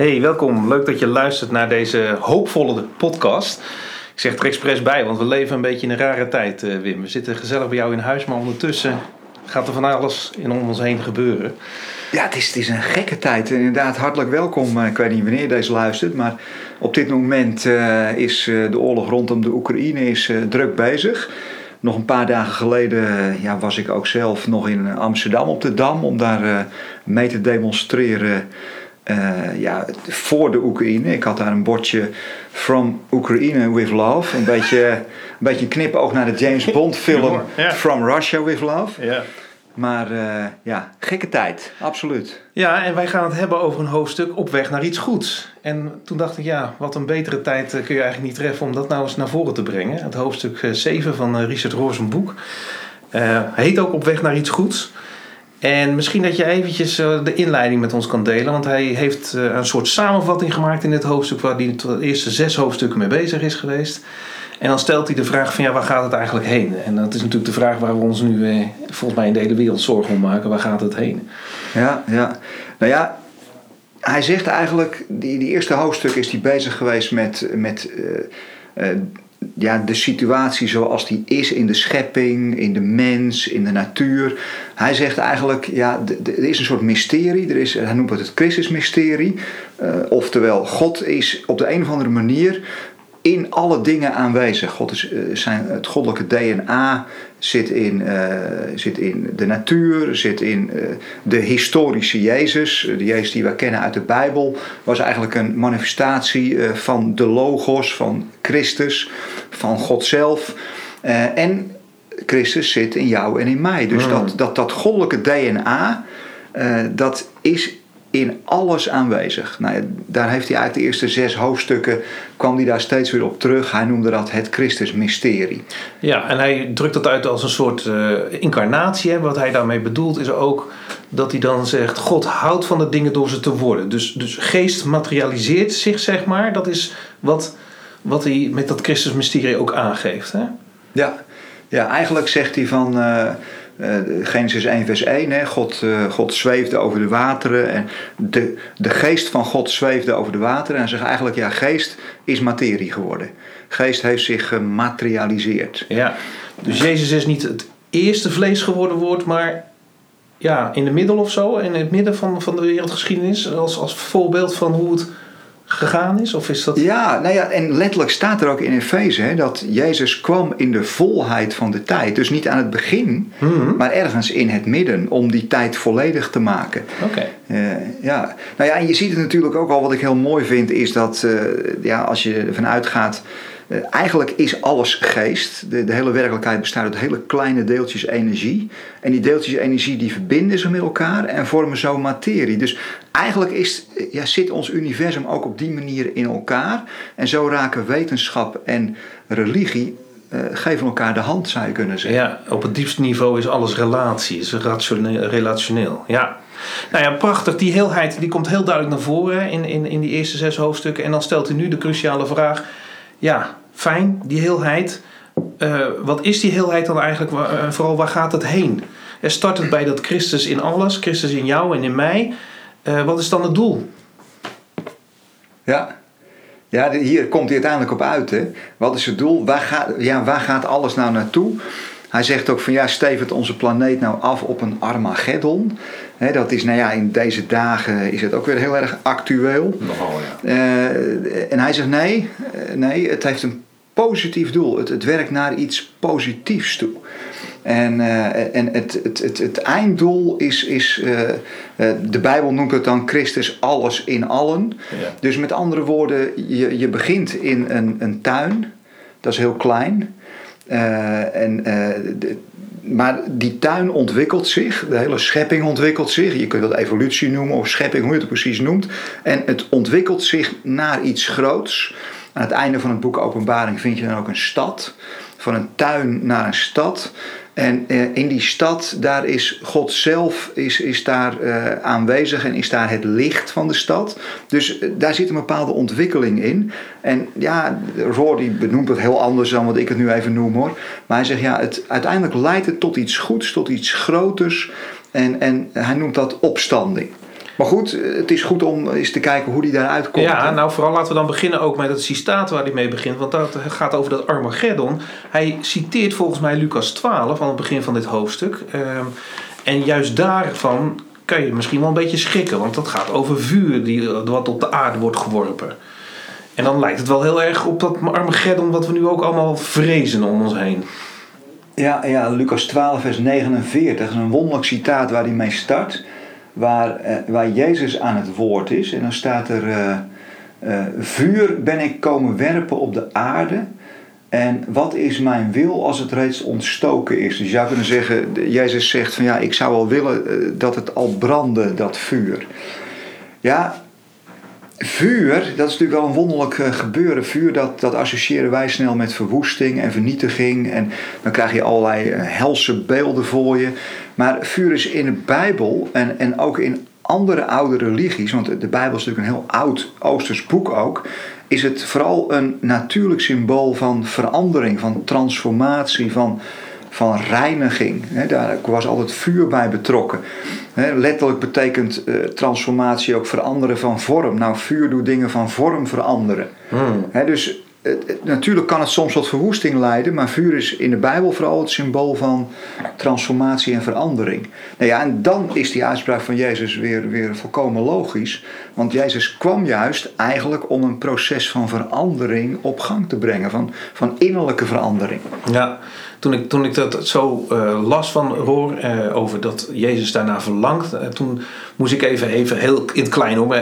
Hey, welkom. Leuk dat je luistert naar deze hoopvolle podcast. Ik zeg er expres bij, want we leven een beetje in een rare tijd, eh, Wim. We zitten gezellig bij jou in huis, maar ondertussen gaat er van alles in om ons heen gebeuren. Ja, het is, het is een gekke tijd. Inderdaad, hartelijk welkom. Eh, Ik weet niet wanneer deze luistert, maar op dit moment eh, is de oorlog rondom de Oekraïne is, druk bezig. Nog een paar dagen geleden ja, was ik ook zelf nog in Amsterdam op de Dam om daar mee te demonstreren eh, ja, voor de Oekraïne. Ik had daar een bordje From Ukraine with Love. Een beetje, een beetje een knipoog naar de James Bond film ja. From Russia with Love. Ja. Maar eh, ja, gekke tijd, absoluut. Ja, en wij gaan het hebben over een hoofdstuk op weg naar iets goeds. En toen dacht ik, ja, wat een betere tijd eh, kun je eigenlijk niet treffen om dat nou eens naar voren te brengen. Het hoofdstuk eh, 7 van Richard zijn boek. Eh, heet ook Op weg naar iets goeds. En misschien dat je eventjes eh, de inleiding met ons kan delen. Want hij heeft eh, een soort samenvatting gemaakt in dit hoofdstuk... waar hij de eerste zes hoofdstukken mee bezig is geweest. En dan stelt hij de vraag van ja, waar gaat het eigenlijk heen? En dat is natuurlijk de vraag waar we ons nu eh, volgens mij in de hele wereld zorgen om maken. Waar gaat het heen? Ja, ja. Nou ja, hij zegt eigenlijk, die, die eerste hoofdstuk is hij bezig geweest met, met ja, de situatie zoals die is in de schepping, in de mens, in de natuur. Hij zegt eigenlijk, ja, er is een soort mysterie, er is, hij noemt het het Christusmysterie. Eh, oftewel, God is op de een of andere manier in alle dingen aanwezig. God is, eh, zijn, het goddelijke DNA zit in, eh, zit in de natuur, zit in eh, de historische Jezus. Eh, De Jezus die we kennen uit de Bijbel was eigenlijk een manifestatie van de Logos, van Christus, van God zelf. En Christus zit in jou en in mij. Dus Mm. dat, dat, dat goddelijke DNA, dat is in alles aanwezig. Nou daar heeft hij eigenlijk de eerste zes hoofdstukken, kwam hij daar steeds weer op terug. Hij noemde dat het Christusmysterie. Ja, en hij drukt dat uit als een soort eh, incarnatie. Hè. Wat hij daarmee bedoelt is ook dat hij dan zegt: God houdt van de dingen door ze te worden. Dus, dus geest materialiseert zich, zeg maar. Dat is wat, wat hij met dat Christusmysterie ook aangeeft. Hè? Ja, ja eigenlijk zegt hij van eh, Genesis 1 vers 1, hè, God, eh, God zweefde over de wateren en de, de geest van God zweefde over de wateren. En zegt eigenlijk, ja, geest is materie geworden. Geest heeft zich gematerialiseerd. Ja. Dus Jezus is niet het eerste vlees geworden woord, maar ja, in de middel of zo, in het midden van, van de wereldgeschiedenis, als, als voorbeeld van hoe het gegaan is? Of is dat. Ja, nou ja, en letterlijk staat er ook in Efeze hè, dat Jezus kwam in de volheid van de tijd. Dus niet aan het begin, Mhm. maar ergens in het midden om die tijd volledig te maken. Oké. Eh, ja. Nou ja, en je ziet het natuurlijk ook al, wat ik heel mooi vind, is dat eh, ja, als je ervan uitgaat, eigenlijk is alles geest. De, de hele werkelijkheid bestaat uit hele kleine deeltjes energie. En die deeltjes energie die verbinden zich met elkaar en vormen zo materie. Dus eigenlijk is, eh, ja, zit ons universum ook op die manier in elkaar. En zo raken wetenschap en religie, eh, geven elkaar de hand, zou je kunnen zeggen. Ja, op het diepste niveau is alles relatie, is relationeel. Ja. Nou ja, prachtig. Die heelheid die komt heel duidelijk naar voren in, in, in die eerste zes hoofdstukken. En dan stelt hij nu de cruciale vraag: ja, fijn, die heelheid. Eh, wat is die heelheid dan eigenlijk? En vooral waar gaat het heen? Er start het bij dat Christus in alles, Christus in jou en in mij. Eh, wat is dan het doel? Ja. Ja, hier komt hij uiteindelijk op uit. Hè. Wat is het doel? Waar gaat, ja, waar gaat alles nou naartoe? Hij zegt ook van ja, stevend onze planeet nou af op een Armageddon. Dat is, nou ja, in deze dagen is het ook weer heel erg actueel. Nogal, ja. Eh, en hij zegt nee, eh, nee, het heeft een positief doel. Het, het werkt naar iets positiefs toe. En, eh, en het, het, het, het einddoel is, is de Bijbel noemt het dan Christus alles in allen. Ja. Dus met andere woorden, je, je begint in een, een tuin, dat is heel klein. En, de- maar die tuin ontwikkelt zich, de hele schepping ontwikkelt zich. Je kunt dat evolutie noemen of schepping, hoe je het precies noemt. En het ontwikkelt zich naar iets groots. Aan het einde van het boek Openbaring vind je dan ook een stad. Van een tuin naar een stad. En eh, in die stad, daar is God zelf is, is daar, eh, aanwezig en is daar het licht van de stad. Dus eh, daar zit een bepaalde ontwikkeling in. En ja, Roor die benoemt het heel anders dan wat ik het nu even noem hoor. Maar hij zegt ja, het, uiteindelijk leidt het tot iets goeds, tot iets groters. En, en hij noemt dat opstanding. Maar goed, het is goed om eens te kijken hoe die daaruit komt. Ja, nou vooral laten we dan beginnen ook met het citaat waar hij mee begint. Want dat gaat over dat Armageddon. Hij citeert volgens mij Lucas 12 aan het begin van dit hoofdstuk. Ehm, en juist daarvan kan je misschien wel een beetje schrikken. Want dat gaat over vuur die, wat op de aarde wordt geworpen. En dan lijkt het wel heel erg op dat Armageddon wat we nu ook allemaal vrezen om ons heen. Ja, ja Lucas 12 vers 49 dat is een wonderlijk citaat waar hij mee start. Waar, eh, waar Jezus aan het woord is. En dan staat er... Uh, uh, vuur ben ik komen werpen op de aarde... En wat is mijn wil als het reeds ontstoken is? Dus je zou kunnen zeggen, Jezus zegt van ja, ik zou wel willen eh, dat het al brandde, dat vuur. Ja, vuur, dat is natuurlijk wel een wonderlijk eh, gebeuren. Vuur, dat, dat associëren wij snel met verwoesting en vernietiging. En dan krijg je allerlei eh, helse beelden voor je. Maar vuur is in de Bijbel en, en ook in andere oude religies, want de Bijbel is natuurlijk een heel oud Oosters boek ook, is het vooral een natuurlijk symbool van verandering, van transformatie, van, van reiniging. daar was altijd vuur bij betrokken. letterlijk betekent uh, transformatie ook veranderen van vorm. Nou, vuur doet dingen van vorm veranderen. Hmm. dus natuurlijk kan het soms tot verwoesting leiden, maar vuur is in de Bijbel vooral het symbool van transformatie en verandering. Nou ja, en dan is die uitspraak van Jezus weer, weer volkomen logisch, want Jezus kwam juist eigenlijk om een proces van verandering op gang te brengen, van, van innerlijke verandering. Ja, toen ik, toen ik dat zo uh, las van Roor uh, over dat Jezus daarna verlangt, uh, toen moest ik even, even heel in het klein hoor.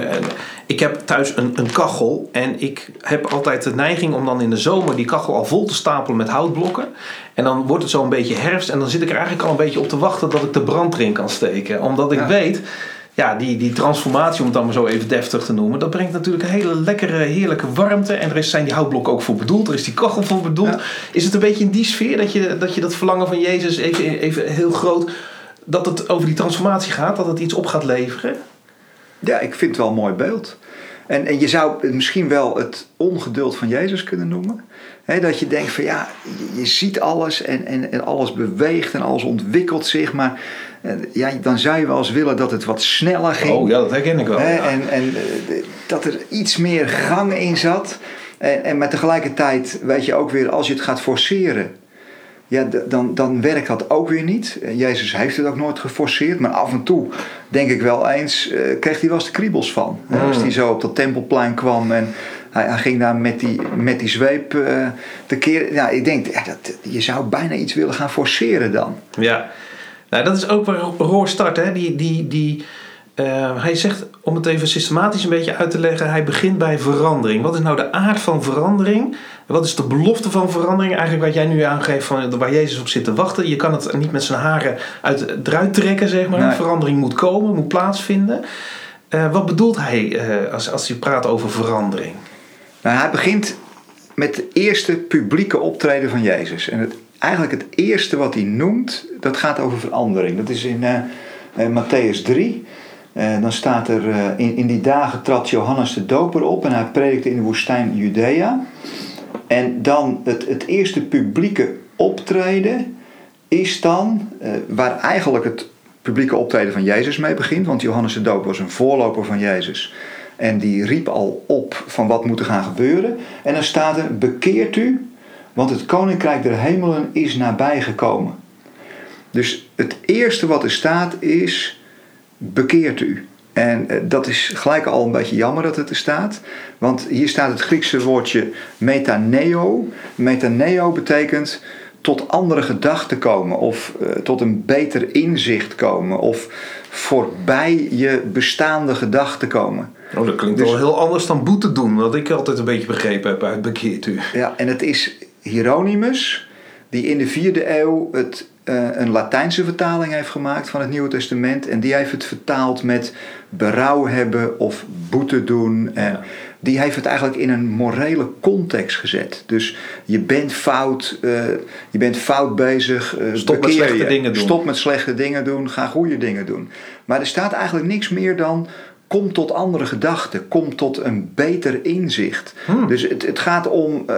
ik heb thuis een, een kachel en ik heb altijd de neiging om dan in de zomer die kachel al vol te stapelen met houtblokken. En dan wordt het zo een beetje herfst en dan zit ik er eigenlijk al een beetje op te wachten dat ik de brand erin kan steken. Omdat ik weet ja, die, die transformatie, om het dan maar zo even deftig te noemen, dat brengt natuurlijk een hele lekkere, heerlijke warmte. En er zijn die houtblokken ook voor bedoeld, er is die kachel voor bedoeld. Is het een beetje in die sfeer dat je dat, je dat verlangen van Jezus even, even heel groot, dat het over die transformatie gaat, dat het iets op gaat leveren? Ja, ik vind het wel een mooi beeld. En, en je zou misschien wel het ongeduld van Jezus kunnen noemen. dat je denkt van ja, je, ziet alles en, en, en, alles beweegt en alles ontwikkelt zich. Maar ja, dan zou je wel eens willen dat het wat sneller ging. Oh ja, dat herken ik wel. En, en eh, dat er iets meer gang in zat. En, en maar tegelijkertijd weet je ook weer, als je het gaat forceren, ja, dan, dan werkt dat ook weer niet. Jezus heeft het ook nooit geforceerd, maar af en toe denk ik wel eens, uh, kreeg hij wel eens de kriebels van. Mm. Als hij zo op dat tempelplein kwam en hij, hij ging daar met die, met die zweep uh, tekeer. Ja, ik denk, ja, dat, je zou bijna iets willen gaan forceren dan. Ja, nou, dat is ook waar Roor start. Hè? Die, die, die, uh, hij zegt, om het even systematisch een beetje uit te leggen, hij begint bij verandering. Wat is nou de aard van verandering? Wat is de belofte van verandering? Eigenlijk wat jij nu aangeeft van waar Jezus op zit te wachten. Je kan het niet met zijn haren uit, eruit trekken, zeg maar. Verandering moet komen, moet plaatsvinden. Uh, wat bedoelt hij uh, als, als hij praat over verandering? Nou, hij begint met het eerste publieke optreden van Jezus. En het eigenlijk het eerste wat hij noemt, dat gaat over verandering. Dat is in uh, Matthäus 3. Uh, dan staat er, in, in die dagen trad Johannes de Doper op en hij predikte in de woestijn Judea. En dan het, het eerste publieke optreden is dan, waar eigenlijk het publieke optreden van Jezus mee begint. Want Johannes de Doper was een voorloper van Jezus. En die riep al op van wat moet er gaan gebeuren. En dan staat er, bekeert u want het koninkrijk der hemelen is nabijgekomen. Dus het eerste wat er staat is: bekeert u. En eh, dat is gelijk al een beetje jammer dat het er staat. Want hier staat het Griekse woordje metaneo. Metaneo betekent tot andere gedachten komen. Of uh, tot een beter inzicht komen. Of voorbij je bestaande gedachten komen. Oh, dat klinkt dus, wel heel anders dan boete doen. Wat ik altijd een beetje begrepen heb uit bekeert u. Ja, en het is Hieronymus, die in de vierde eeuw het, uh, een Latijnse vertaling heeft gemaakt van het Nieuwe Testament. En die heeft het vertaald met berouw hebben of boete doen. En Die heeft het eigenlijk in een morele context gezet. Dus je bent fout, uh, je bent fout bezig. Uh, Stop met slechte je. dingen doen. Stop met slechte dingen doen, ga goede dingen doen. Maar er staat eigenlijk niks meer dan kom tot andere gedachten, kom tot een beter inzicht. Hmm. Dus het, het gaat om. Uh,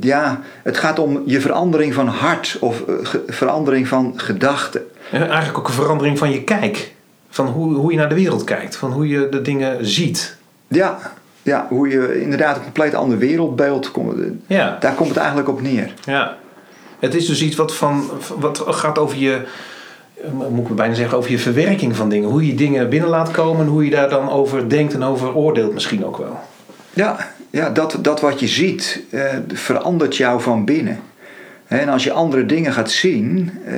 ja, het gaat om je verandering van hart of uh, verandering van gedachten. eigenlijk ook een verandering van je kijk. van hoe, hoe je naar de wereld kijkt, van hoe je de dingen ziet. Ja, ja, hoe je inderdaad een compleet ander wereldbeeld komt. Ja. Daar komt het eigenlijk op neer. Ja. Het is dus iets wat, van, wat gaat over je, eh, moet ik bijna zeggen, over je verwerking van dingen. Hoe je dingen binnen laat komen en hoe je daar dan over denkt en over oordeelt misschien ook wel. Ja, ja dat, dat wat je ziet eh, verandert jou van binnen. En als je andere dingen gaat zien, eh,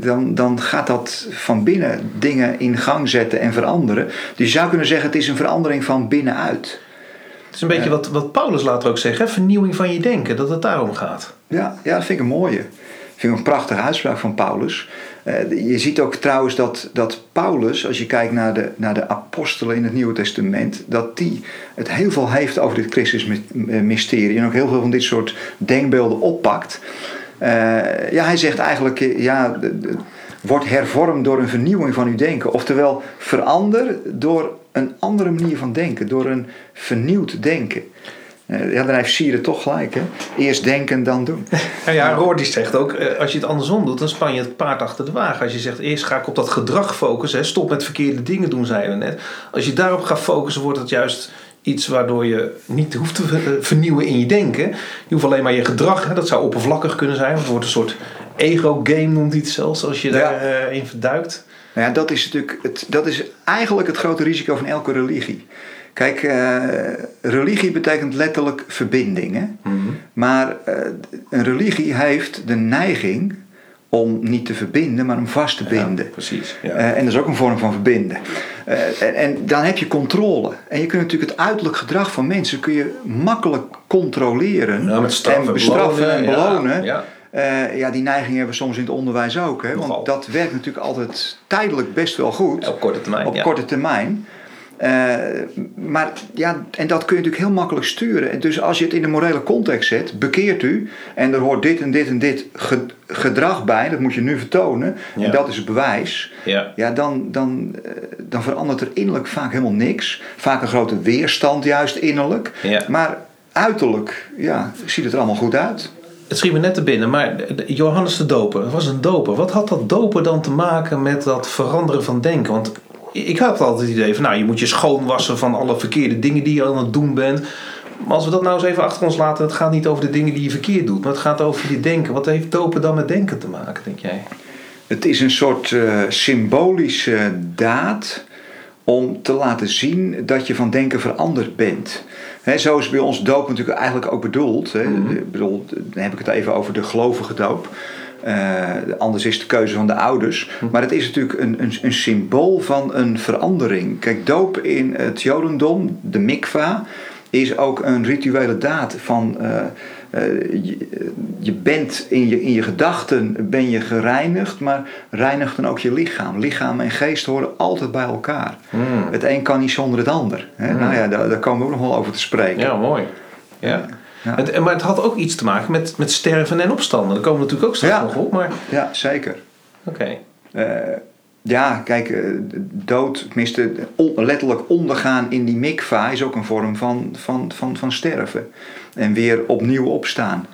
dan, dan gaat dat van binnen dingen in gang zetten en veranderen. Dus je zou kunnen zeggen, het is een verandering van binnenuit. Het is een beetje wat, wat Paulus later ook zegt, hè? vernieuwing van je denken, dat het daarom gaat. Ja, ja dat vind ik een mooie. Ik vind ik een prachtige uitspraak van Paulus. Uh, je ziet ook trouwens dat, dat Paulus, als je kijkt naar de, naar de apostelen in het Nieuwe Testament, dat die het heel veel heeft over dit Christusmysterie en ook heel veel van dit soort denkbeelden oppakt. Uh, ja, hij zegt eigenlijk, ja, wordt hervormd door een vernieuwing van uw denken. Oftewel, verander door een andere manier van denken, door een vernieuwd denken. Uh, ja, dan heeft Sieren toch gelijk, hè? Eerst denken, dan doen. Ja, ja Roor die zegt ook, eh, als je het andersom doet, dan span je het paard achter de wagen. Als je zegt, eerst ga ik op dat gedrag focussen, stop met verkeerde dingen doen, zeiden we net. Als je daarop gaat focussen, wordt het juist iets waardoor je niet hoeft te eh, vernieuwen in je denken. Je hoeft alleen maar je gedrag, hè, dat zou oppervlakkig kunnen zijn. Het wordt een soort ego-game, noemt hij het zelfs, als je daarin ja. verduikt. Nou ja, dat is natuurlijk het, dat is eigenlijk het grote risico van elke religie. Kijk, uh, religie betekent letterlijk verbinding. Hè? Mm -hmm. Maar uh, een religie heeft de neiging om niet te verbinden, maar om vast te binden. Ja, precies. Ja. Uh, en dat is ook een vorm van verbinden. En, en, dan heb je controle. En je kunt natuurlijk het uiterlijk gedrag van mensen kun je makkelijk controleren. Met straffen, en bestraffen belonen, en belonen. Ja, uh, ja, die neiging hebben we soms in het onderwijs ook. Hè? Want Nogal. dat werkt natuurlijk altijd tijdelijk best wel goed. Op korte termijn. Op ja. korte termijn. Uh, maar ja, en dat kun je natuurlijk heel makkelijk sturen. Dus als je het in de morele context zet, bekeert u en er hoort dit en dit en dit gedrag bij, dat moet je nu vertonen, Ja. en dat is het bewijs, Ja. ja, dan, dan, uh, dan verandert er innerlijk vaak helemaal niks. Vaak een grote weerstand juist innerlijk. Ja. Maar uiterlijk ja, ziet het er allemaal goed uit. Het schiet me net te binnen, maar Johannes de Doper, was een doper. Wat had dat doper dan te maken met dat veranderen van denken? Want ik had altijd het idee van, nou, je moet je schoonwassen van alle verkeerde dingen die je aan het doen bent. Maar als we dat nou eens even achter ons laten, het gaat niet over de dingen die je verkeerd doet, maar het gaat over je denken. Wat heeft dopen dan met denken te maken, denk jij? Het is een soort uh, symbolische daad om te laten zien dat je van denken veranderd bent. He, zo is bij ons doop natuurlijk eigenlijk ook bedoeld. He. Mhm. Bedoel, dan heb ik het even over de gelovige doop. Uh, anders is de keuze van de ouders. Mhm. Maar het is natuurlijk een, een, een symbool van een verandering. Kijk, doop in het Jodendom, de mikva, is ook een rituele daad van. Uh, uh, je, je, bent in je, in je gedachten ben je gereinigd, maar reinigt dan ook je lichaam. Lichaam en geest horen altijd bij elkaar. Mm. Het een kan niet zonder het ander. Hè? Mm. Nou ja, daar, daar komen we ook nog wel over te spreken. Ja, mooi. Ja. Ja. Het, maar het had ook iets te maken met, met sterven en opstanden. Daar komen we natuurlijk ook straks Ja. nog op. Maar Ja, zeker. oké. Uh, ja, kijk, uh, dood, tenminste on, letterlijk ondergaan in die mikva is ook een vorm van, van, van, van sterven. En weer opnieuw opstaan.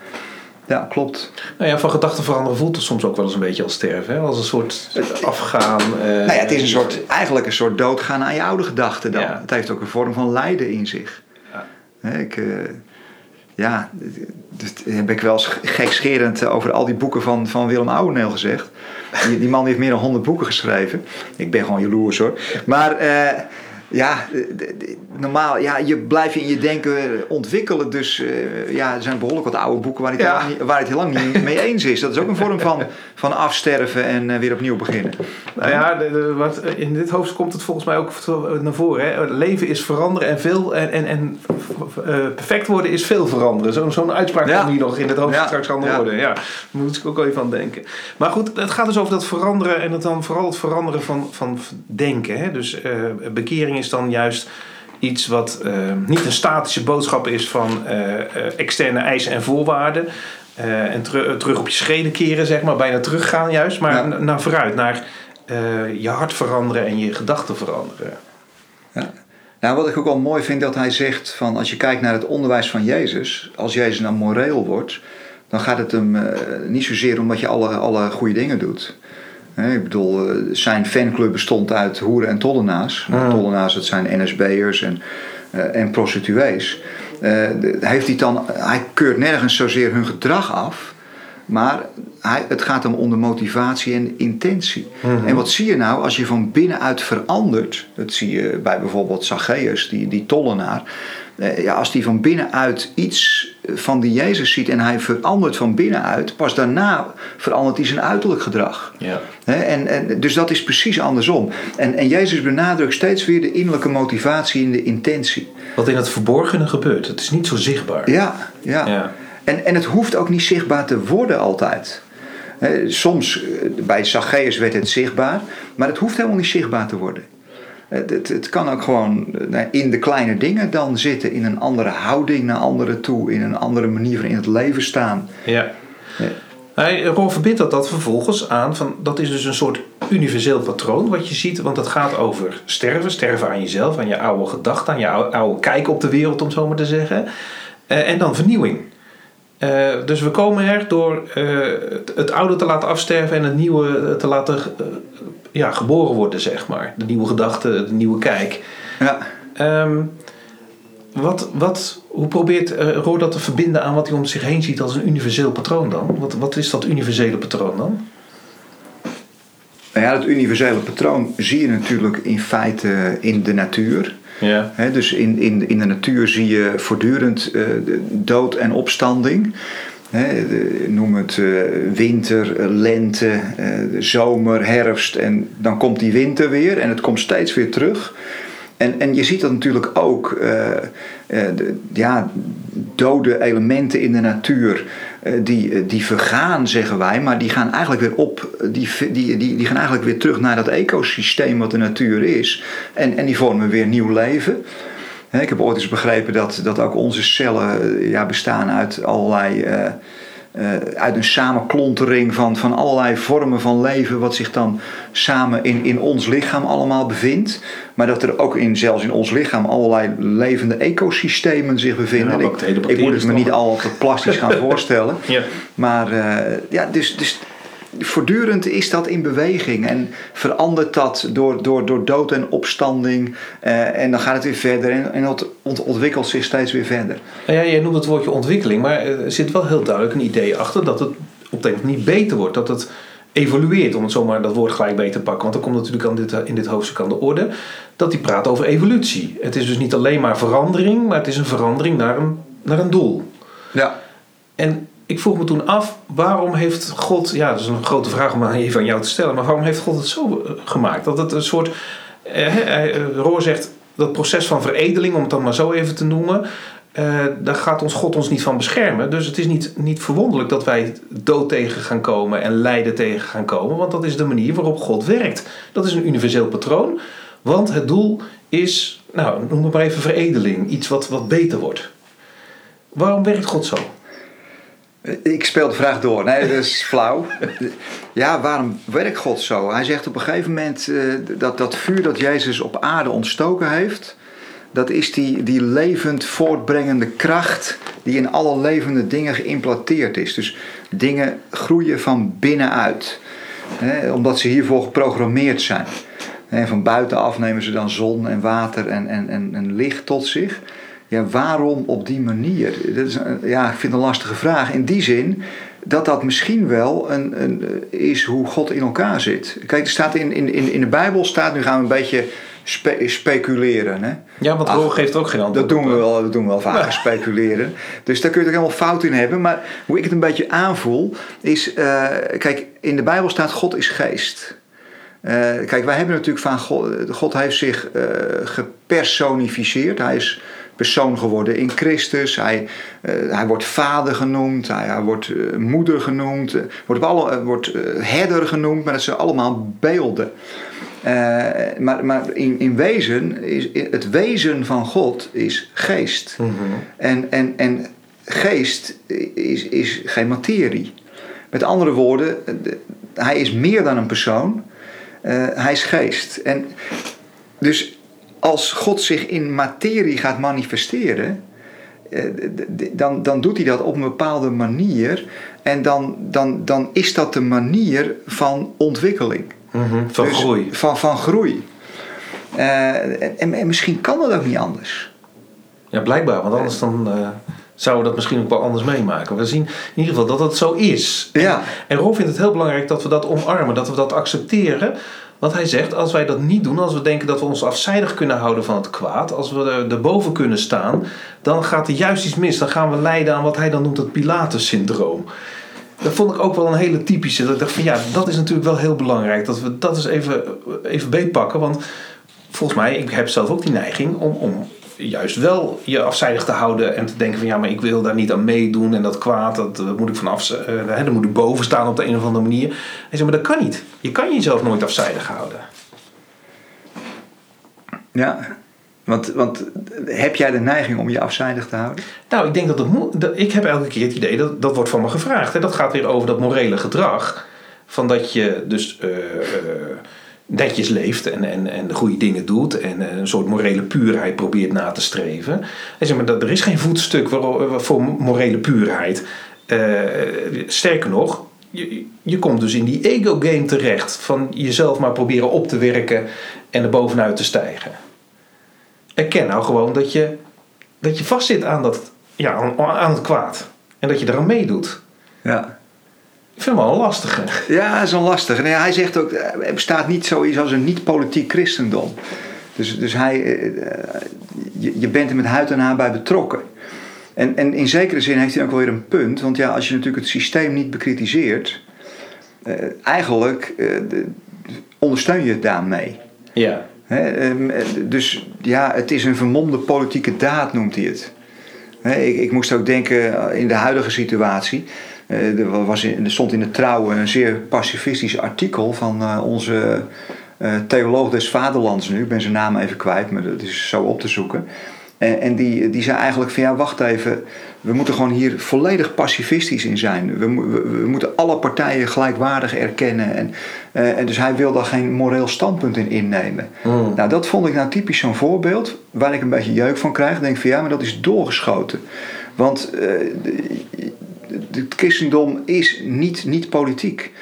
Ja, klopt. Nou ja, van gedachten veranderen voelt het soms ook wel eens een beetje als sterven. Hè? Als een soort afgaan. Uh, nou ja, het is een soort, eigenlijk een soort doodgaan aan je oude gedachten dan. Ja. Het heeft ook een vorm van lijden in zich. Ja. Ik, uh, ja, dat heb ik wel eens gekscherend over al die boeken van, van Willem Ouweneel gezegd. Die, die, man heeft meer dan 100 boeken geschreven. Ik ben gewoon jaloers hoor. Maar uh, ja, normaal, ja, je blijft in je denken ontwikkelen. Dus uh, ja, er zijn behoorlijk wat oude boeken waar, ja. het, heel, waar het heel lang niet mee eens is. Dat is ook een vorm van, van afsterven en uh, weer opnieuw beginnen. Nou ja, de, wat, in dit hoofdstuk komt het volgens mij ook naar voren. Hè? Leven is veranderen en, veel, en, en, en perfect worden is veel veranderen. Zo'n zo uitspraak ja. komt hier nog in het hoofdstuk ja. straks aan de ja. orde. Ja, daar moet ik ook even aan denken. Maar goed, het gaat dus over dat veranderen en het dan vooral het veranderen van, van denken. Hè? Dus bekering is dan juist iets wat uh, niet een statische boodschap is van uh, uh, externe eisen en voorwaarden. en ter terug op je schreden keren, zeg maar, bijna teruggaan juist. Maar ja. naar vooruit, naar je hart veranderen en je gedachten veranderen. Ja. Nou, wat ik ook wel mooi vind dat hij zegt van als je kijkt naar het onderwijs van Jezus, als Jezus nou moreel wordt, dan gaat het hem niet zozeer om dat je alle, alle goede dingen doet. Ik bedoel, eh, zijn fanclub bestond uit hoeren en tollenaars. Ah. Tollenaars, dat zijn NSB'ers en, eh, en prostituees. Eh, heeft hij, dan, hij keurt nergens zozeer hun gedrag af. Maar hij, het gaat hem om de motivatie en intentie. En wat zie je nou als je van binnenuit verandert? Dat zie je bij bijvoorbeeld Zacchaeus, die, die tollenaar. Ja, als die van binnenuit iets van die Jezus ziet en hij verandert van binnenuit, pas daarna verandert hij zijn uiterlijk gedrag. Ja. En, en, dus dat is precies andersom. En, en Jezus benadrukt steeds weer de innerlijke motivatie en de intentie. Wat in het verborgene gebeurt. Het is niet zo zichtbaar. Ja, ja. Ja. En, en het hoeft ook niet zichtbaar te worden altijd. Soms, eh, bij Zacchaeus werd het zichtbaar, maar het hoeft helemaal niet zichtbaar te worden. Het, het, het kan ook gewoon eh, nou, in de kleine dingen dan zitten, in een andere houding naar anderen toe, in een andere manier van in het leven staan. Ja. Ja. Hij Ron verbindt dat, dat vervolgens aan van dat is dus een soort universeel patroon wat je ziet, want het gaat over sterven, sterven aan jezelf, aan je oude gedachten, aan je oude, oude kijk op de wereld, om het zo maar te zeggen. Eh, en dan vernieuwing. Eh, dus we komen er door eh, het, het oude te laten afsterven en het nieuwe eh, te laten eh, ja, geboren worden, zeg maar. De nieuwe gedachte, de nieuwe kijk. Ja. Ehm, wat, wat, hoe probeert eh, Roor dat te verbinden aan wat hij om zich heen ziet als een universeel patroon dan? Wat, wat is dat universele patroon dan? Nou ja, het universele patroon zie je natuurlijk in feite in de natuur. Ja. Dus in, in, in de natuur zie je voortdurend eh, dood en opstanding. Hè, de- noem het eh, winter, eh, lente, eh, zomer, herfst. En dan komt die winter weer en het komt steeds weer terug. En, en je ziet dat natuurlijk ook, de, ja, dode elementen in de natuur, die, die vergaan, zeggen wij, maar die gaan eigenlijk weer op, die, die, die, die gaan eigenlijk weer terug naar dat ecosysteem wat de natuur is. En, en die vormen weer nieuw leven. Ik heb ooit eens begrepen dat, dat ook onze cellen eh, ja, bestaan uit allerlei. eh, uit een samenklontering van, van allerlei vormen van leven, wat zich dan samen in, in ons lichaam allemaal bevindt. Maar dat er ook in, zelfs in ons lichaam allerlei levende ecosystemen zich bevinden. Ja, ik, ik moet het me niet al te plastisch gaan voorstellen. Ja. Maar ja, dus, dus voortdurend is dat in beweging en verandert dat door, door, door dood en opstanding. eh, en dan gaat het weer verder en, en dat ont- ontwikkelt zich steeds weer verder. Nou ja, jij noemt het woordje ontwikkeling, maar er zit wel heel duidelijk een idee achter dat het op een manier beter wordt. Dat het evolueert, om het zomaar dat woord gelijk beter te pakken. Want dan komt natuurlijk aan dit, in dit hoofdstuk aan de orde dat hij praat over evolutie. Het is dus niet alleen maar verandering, maar het is een verandering naar een, naar een doel. Ja. En ik vroeg me toen af, waarom heeft God, ja, dat is een grote vraag om even aan jou te stellen, maar waarom heeft God het zo eh, gemaakt? Dat het een soort, eh, eh, eh, Roor zegt, dat proces van veredeling, om het dan maar zo even te noemen, eh, daar gaat ons God ons niet van beschermen. Dus het is niet, niet verwonderlijk dat wij dood tegen gaan komen en lijden tegen gaan komen, want dat is de manier waarop God werkt. Dat is een universeel patroon, want het doel is, nou, noem het maar even veredeling, iets wat, wat beter wordt. Waarom werkt God zo? Ik speel de vraag door. Nee, dat is flauw. Ja, waarom werkt God zo? Hij zegt op een gegeven moment eh, dat dat vuur dat Jezus op aarde ontstoken heeft, dat is die, die levend voortbrengende kracht die in alle levende dingen geïmplanteerd is. Dus dingen groeien van binnenuit, hè, omdat ze hiervoor geprogrammeerd zijn. En van buitenaf nemen ze dan zon en water en, en, en, en licht tot zich. Ja, waarom op die manier? Dat is ja, ik vind het een lastige vraag. In die zin dat dat misschien wel een, een, is hoe God in elkaar zit. Kijk, er staat in, in, in de Bijbel staat, nu gaan we een beetje spe- speculeren. Hè? Ja, want Ach, Roor geeft ook geen antwoord. Dat doen we wel, dat doen we wel vaker, speculeren. Dus daar kun je ook helemaal fout in hebben. Maar hoe ik het een beetje aanvoel, is... eh, kijk, in de Bijbel staat God is geest. Eh, kijk, wij hebben natuurlijk van God... God heeft zich eh, gepersonificeerd. Hij is persoon geworden in Christus. Hij, eh, hij wordt vader genoemd. Hij, hij wordt eh, moeder genoemd. eh, wordt, alle, wordt herder genoemd. Maar dat zijn allemaal beelden. Maar maar in, in wezen, is, het wezen van God is geest. Mhm. En, en, en geest is, is geen materie. Met andere woorden, de- hij is meer dan een persoon. Hij is geest. En dus als God zich in materie gaat manifesteren, eh, dan, dan doet hij dat op een bepaalde manier. En dan, dan, dan is dat de manier van ontwikkeling. Mhm, van Dus groei. Van, van groei. Eh, en, en misschien kan dat ook niet anders. Ja, blijkbaar, want anders dan, eh, zouden we dat misschien ook wel anders meemaken. We zien in ieder geval dat dat zo is. Ja. En Ron vindt het heel belangrijk dat we dat omarmen, dat we dat accepteren. Want hij zegt, als wij dat niet doen, als we denken dat we ons afzijdig kunnen houden van het kwaad, als we er- erboven kunnen staan, dan gaat er juist iets mis. Dan gaan we lijden aan wat hij dan noemt het Pilatus-syndroom. Dat vond ik ook wel een hele typische. Dat ik dacht van ja, dat is natuurlijk wel heel belangrijk. Dat we dat eens even, even beetpakken. Want volgens mij, ik heb zelf ook die neiging om, om juist wel je afzijdig te houden. En te denken van ja, maar ik wil daar niet aan meedoen. En dat kwaad, dat, dat moet ik vanaf, uh, daar moet ik boven staan op de een of andere manier. En zeg maar, dat kan niet. Je kan jezelf nooit afzijdig houden. Ja, want, want heb jij de neiging om je afzijdig te houden? Nou, ik denk dat het moet. dat- Ik heb elke keer het idee dat dat wordt van me gevraagd. Hè. Dat gaat weer over dat morele gedrag. Van dat je dus eh, eh, netjes leeft en, en, en de goede dingen doet. En eh, een soort morele puurheid probeert na te streven. En zeg maar, dat, er is geen voetstuk voor morele puurheid. Eh, sterker nog, je, je komt dus in die ego-game terecht. Van jezelf maar proberen op te werken en er bovenuit te stijgen. Erken nou gewoon dat je, dat je vastzit aan, dat, ja, aan, aan het kwaad. En dat je eraan meedoet. Ja. Ik vind het wel een lastige. Ja, dat is een lastig. En hij zegt ook, eh, er bestaat niet zoiets als een niet-politiek christendom. Dus, dus hij, eh, eh, je, je bent er met huid en haar bij betrokken. En, en in zekere zin heeft hij ook wel weer een punt. Want ja, als je natuurlijk het systeem niet bekritiseert... eh, eigenlijk eh, de- ondersteun je het daarmee. Ja. Ehm, eh, dus ja, het is een vermomde politieke daad, noemt hij het. Ik, ik moest ook denken eh, in de huidige situatie. Eh, er, was in, er stond in de trouw een zeer pacifistisch artikel van eh, onze eh, theoloog des vaderlands nu. Ik ben zijn naam even kwijt, maar dat is zo op te zoeken. En, en die, die zei eigenlijk van ja, wacht even. We moeten gewoon hier volledig pacifistisch in zijn. We, we, we moeten alle partijen gelijkwaardig erkennen. En, en dus hij wil daar geen moreel standpunt in innemen. Hmm. Nou, dat vond ik nou typisch zo'n voorbeeld waar ik een beetje jeuk van krijg. Ik denk van ja, maar dat is doorgeschoten. Want het christendom is niet, niet politiek.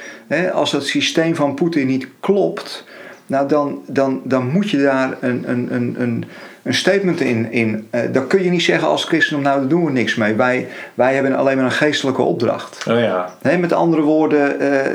Als het systeem van Poetin niet klopt, nou dan, dan, dan moet je daar een, een, een, een, een statement in. in eh, dan kun je niet zeggen als christendom, nou daar doen we niks mee. Wij, wij hebben alleen maar een geestelijke opdracht. Oh ja. Met andere woorden, eh,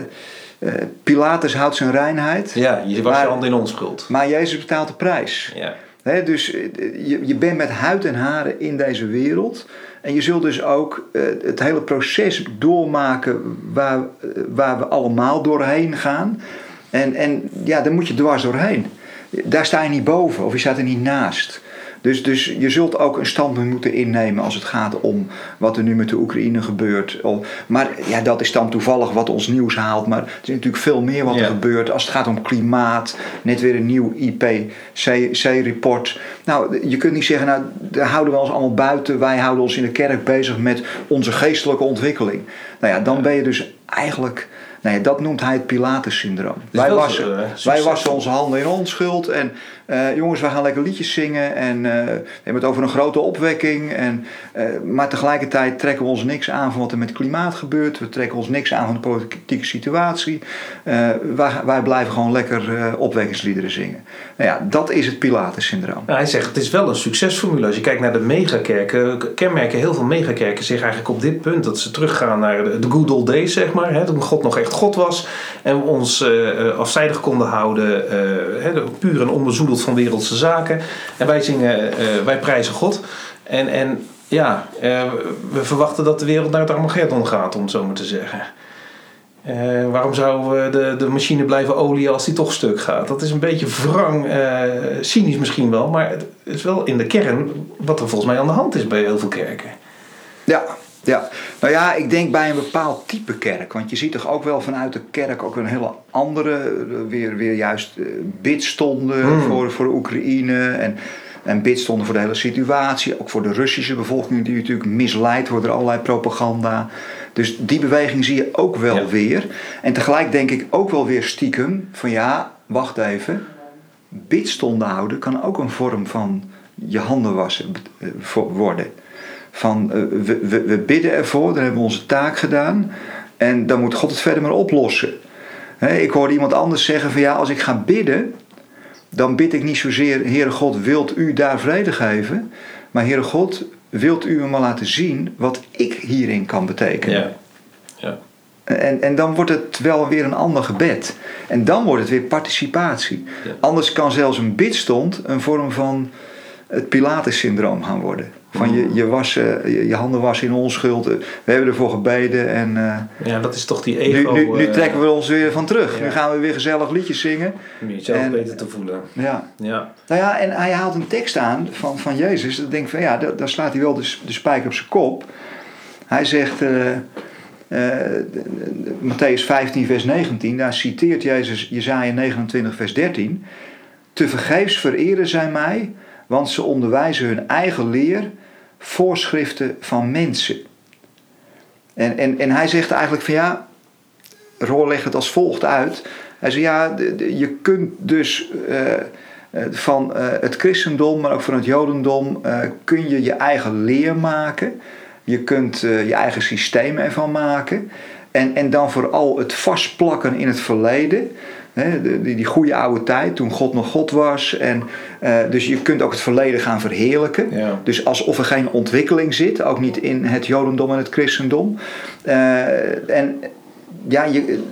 eh, Pilatus houdt zijn reinheid, Ja, je was Maar- je hand in onschuld. maar Jezus betaalt de prijs. Ja. Dus eh, je, je bent met huid en haren in deze wereld. En je zult dus ook eh, het hele proces doormaken waar, eh, waar we allemaal doorheen gaan. En, en ja, daar moet je dwars doorheen. Daar sta je niet boven of je staat er niet naast. Dus, dus je zult ook een standpunt moeten innemen als het gaat om wat er nu met de Oekraïne gebeurt. Maar ja, dat is dan toevallig wat ons nieuws haalt. Maar er is natuurlijk veel meer wat er Ja. gebeurt als het gaat om klimaat. Net weer een nieuw IPCC-rapport. Nou, je kunt niet zeggen, nou, daar houden we ons allemaal buiten. Wij houden ons in de kerk bezig met onze geestelijke ontwikkeling. Nou ja, dan ben je dus eigenlijk... Nou ja, dat noemt hij het Pilatus-syndroom. Wij wassen, wij wassen onze handen in onschuld. En eh, jongens, wij gaan lekker liedjes zingen. En eh, we hebben het over een grote opwekking. En, eh, maar tegelijkertijd trekken we ons niks aan van wat er met het klimaat gebeurt. We trekken ons niks aan van de politieke situatie. Wij, wij blijven gewoon lekker opwekkingsliederen zingen. Nou ja, dat is het Pilatus-syndroom. Hij zegt het is wel een succesformule. Als je kijkt naar de megakerken, kenmerken heel veel megakerken zich eigenlijk op dit punt dat ze teruggaan naar de, good old days, zeg maar. Hè, toen God nog echt God was en we ons afzijdig konden houden, hè, puur en onbezoedeld van wereldse zaken. En wij zingen, eh, wij prijzen God. En, en ja, eh, we verwachten dat de wereld naar het Armageddon gaat, om het zo maar te zeggen. Eh, waarom zou eh, de, de machine blijven olieën als die toch stuk gaat? Dat is een beetje wrang, eh, cynisch misschien wel, maar het is wel in de kern wat er volgens mij aan de hand is bij heel veel kerken. Ja, ja. Nou ja, ik denk bij een bepaald type kerk. Want je ziet toch ook wel vanuit de kerk ook een hele andere, eh, weer, weer juist eh, bidstonden Hmm. voor, voor Oekraïne. En, en bidstonden voor de hele situatie. Ook voor de Russische bevolking die natuurlijk misleid wordt door allerlei propaganda. Dus die beweging zie je ook wel Ja. weer. En tegelijk denk ik ook wel weer stiekem van ja, wacht even. Bidstonden houden kan ook een vorm van je handen wassen eh, worden. Van eh, we, we, we bidden ervoor, dan hebben we onze taak gedaan. En dan moet God het verder maar oplossen. Ik hoorde iemand anders zeggen van ja, als ik ga bidden, dan bid ik niet zozeer, Heere God, wilt u daar vrede geven? Maar Heere God, wilt u me maar laten zien wat ik hierin kan betekenen? Ja. ja. En, en dan wordt het wel weer een ander gebed. En dan wordt het weer participatie. Ja. Anders kan zelfs een bidstond een vorm van het Pilatus-syndroom gaan worden. Van je, je, wassen, je, je handen wassen in onschuld. We hebben ervoor gebeden en eh, Ja, dat is toch die nu, ego. nu, nu eh, trekken we ons weer van terug. ja. Nu gaan we weer gezellig liedjes zingen. Om jezelf en- beter te voelen. Ja. Ja. Nou ja, en hij haalt een tekst aan van, van Jezus. Dan denk ik van ja, daar, daar slaat hij wel de, de spijker op zijn kop. Hij zegt, de- Matthäus 15, vers 19, daar citeert Jezus Jezaja 29, vers 13. Te vergeefs vereren zij mij, want ze onderwijzen hun eigen leer, voorschriften van mensen. En, en, en hij zegt eigenlijk van ja, Roor legt het als volgt uit. Hij zegt ja, je kunt dus eh, eh, van eh, het christendom, maar ook van het jodendom, kun je je eigen leer maken. Je kunt je eigen systeem ervan maken. En, en dan vooral het vastplakken in het verleden. Die, die goede oude tijd, toen God nog God was. En, eh, dus je kunt ook het verleden gaan verheerlijken. Ja. Dus alsof er geen ontwikkeling zit, ook niet in het jodendom en het christendom. Eh, en ja, je,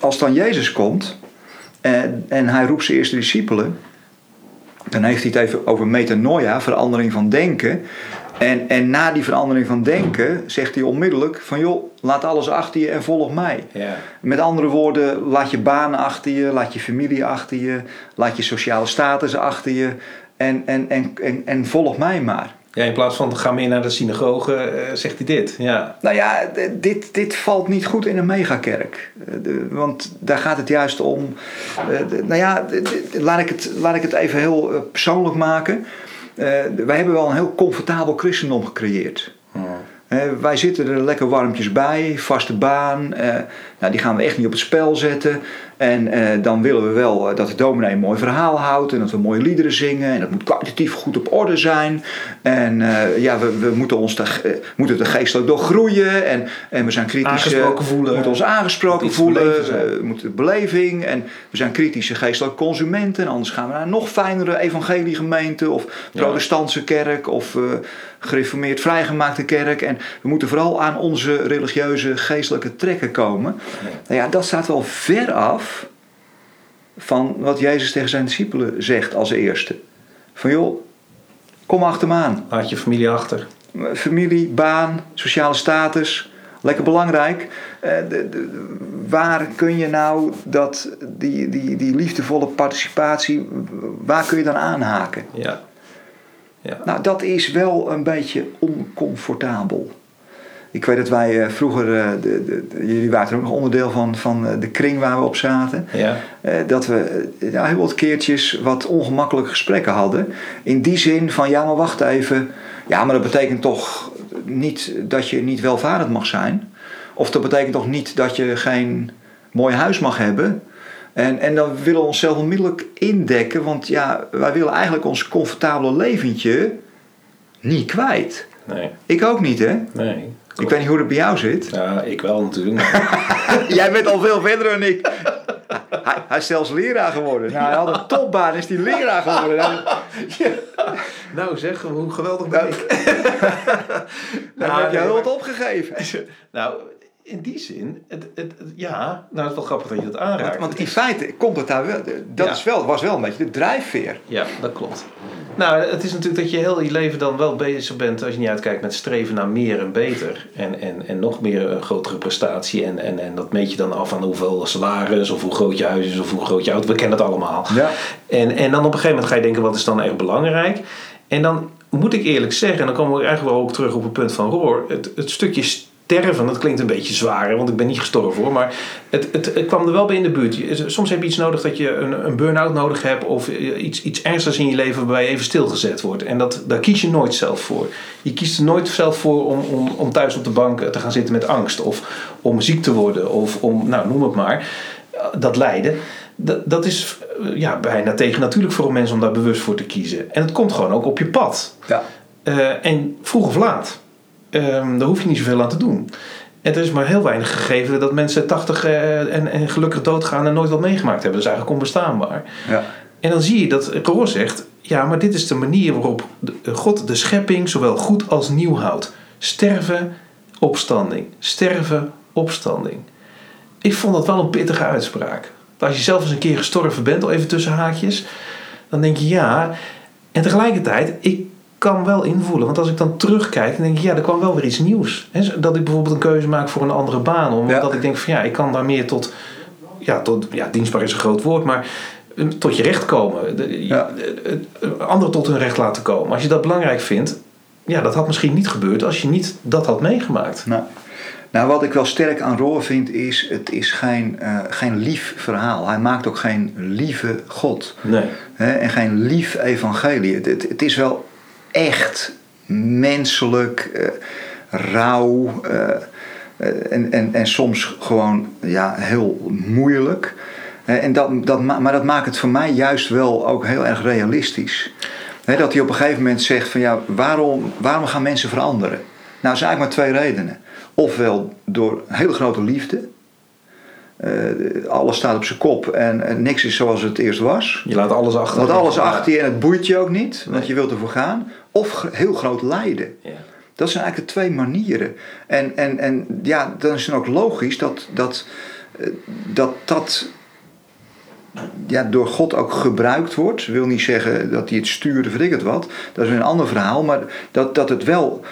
als dan Jezus komt en, en hij roept zijn eerste discipelen, dan heeft hij het even over metanoia, verandering van denken. En, en na die verandering van denken zegt hij onmiddellijk van joh, laat alles achter je en volg mij. Ja. Met andere woorden, laat je baan achter je, laat je familie achter je, laat je sociale status achter je en, en, en, en, en volg mij maar. ja, in plaats van ga meer naar de synagoge, eh, zegt hij dit. Ja. Nou ja, dit, dit valt niet goed in een megakerk. Eh, Want daar gaat het juist om. eh, nou ja, laat ik het, laat ik het even heel persoonlijk maken. Eh, wij hebben wel een heel comfortabel christendom gecreëerd. Eh, wij zitten er lekker warmpjes bij, vaste baan. eh, nou, die gaan we echt niet op het spel zetten. En eh, dan willen we wel eh, dat de dominee een mooi verhaal houdt. En dat we mooie liederen zingen. En dat moet kwalitatief goed op orde zijn. En eh, ja, we, we moeten ons de, moeten er geestelijk door groeien. En, en we zijn kritisch. Aangesproken voelen. We moeten ons aangesproken Moet voelen. we moeten beleving. En we zijn kritische geestelijke consumenten. En anders gaan we naar een nog fijnere evangeliegemeente. Of protestantse kerk. Of gereformeerd vrijgemaakte kerk. En we moeten vooral aan onze religieuze geestelijke trekken komen. Nou ja, dat staat wel ver af van wat Jezus tegen zijn discipelen zegt als eerste. Van joh, kom achter me aan. Laat je familie achter. Familie, baan, sociale status, lekker belangrijk. Eh, de, de- waar kun je nou dat, die, die, die liefdevolle participatie, waar kun je dan aanhaken? Ja. Ja. Nou, dat is wel een beetje oncomfortabel. Ik weet dat wij eh, vroeger, eh, de, de, jullie waren er ook nog onderdeel van, van eh, de kring waar we op zaten. Ja. Dat we ja, heel wat keertjes wat ongemakkelijke gesprekken hadden. In die zin van, ja maar wacht even. Ja, maar dat betekent toch niet dat je niet welvarend mag zijn. Of dat betekent toch niet dat je geen mooi huis mag hebben. En, en dan willen we onszelf onmiddellijk indekken. Want ja, wij willen eigenlijk ons comfortabele leventje niet kwijt. Nee. Ik ook niet, hè? Nee. Ik weet niet hoe het bij jou zit. Ja, ik wel natuurlijk. Jij bent al veel verder dan ik. Hij, hij is zelfs leraar geworden. Nou, hij had een topbaan, is hij leraar geworden. Nou, nou zeg, hoe geweldig ben Nou, ik. Nou, heb maar- wat opgegeven. Nou, in die zin, het, het, het- ja, nou het is wel grappig dat je dat aanraakt. Want in feite komt het daar wel. Dat Ja. is wel, was wel een beetje de drijfveer. Ja, dat klopt. Nou, het is natuurlijk dat je heel je leven dan wel bezig bent, als je niet uitkijkt, met streven naar meer en beter. En, en, en nog meer een grotere prestatie. En, en, en dat meet je dan af aan hoeveel salaris, of hoe groot je huis is, of hoe groot je auto. We kennen het allemaal. Ja. En, en dan op een gegeven moment ga je denken, wat is dan echt belangrijk? En dan moet ik eerlijk zeggen, en dan komen we eigenlijk wel ook terug op het punt van Roor. Het, het stukje sterven, dat klinkt een beetje zwaar, want ik ben niet gestorven hoor. Maar het, het, het kwam er wel bij in de buurt. Je- Soms heb je iets nodig dat je een, een burn-out nodig hebt. Of iets, iets ernstigs in je leven waarbij je even stilgezet wordt. En dat, daar kies je nooit zelf voor. Je kiest er nooit zelf voor om, om, om thuis op de bank te gaan zitten met angst. Of om ziek te worden. Of om, nou noem het maar. Dat lijden. Dat, dat is eh, ja, bijna tegen natuurlijk voor een mens om daar bewust voor te kiezen. En het komt gewoon ook op je pad. Ja. Uh, en vroeg of laat, um, daar hoef je niet zoveel aan te doen. En er is maar heel weinig gegeven dat mensen 80 uh, en, en, gelukkig doodgaan en nooit wat meegemaakt hebben. Dat is eigenlijk onbestaanbaar. Ja. En dan zie je dat Roor zegt: ja, maar dit is de manier waarop God de schepping zowel goed als nieuw houdt. Sterven, opstanding. Sterven, opstanding. Ik vond dat wel een pittige uitspraak. Als je zelf eens een keer gestorven bent, al even tussen haakjes, dan denk je ja. En tegelijkertijd, ik kan wel invoelen. Want als ik dan terugkijk, dan denk ik, ja, er kwam wel weer iets nieuws. Dat ik bijvoorbeeld een keuze maak voor een andere baan. Omdat ik denk van ja, ik kan daar meer tot, ja, tot, ja, dienstbaar is een groot woord, maar eh, tot je recht komen. De, ja. Anderen tot hun recht laten komen. Als je dat belangrijk vindt, ja, dat had misschien niet gebeurd als je niet dat had meegemaakt. Nou, nou wat ik wel sterk aan Roor vind is, het is geen, uh, geen lief verhaal. Hij maakt ook geen lieve God. Nee. Hè, en geen lief evangelie. Het, het, is wel echt menselijk, uh, rauw uh, en, en, en soms gewoon ja, heel moeilijk. En dat, dat, maar dat maakt het voor mij juist wel ook heel erg realistisch. dat hij op een gegeven moment zegt van ja, waarom, waarom gaan mensen veranderen? Nou, er zijn eigenlijk maar twee redenen. Ofwel door hele grote liefde. Uh, alles staat op zijn kop en, niks is zoals het eerst was. Je laat alles achter. Want alles achter je en het boeit je ook niet, want je wilt ervoor gaan. Of heel groot lijden. Ja. Dat zijn eigenlijk de twee manieren. En, en, en ja, dan is het ook logisch dat dat, eh, dat, dat ja, door God ook gebruikt wordt. wil niet zeggen dat hij het stuurde, weet ik het wat. Dat is een ander verhaal. Maar dat, dat het wel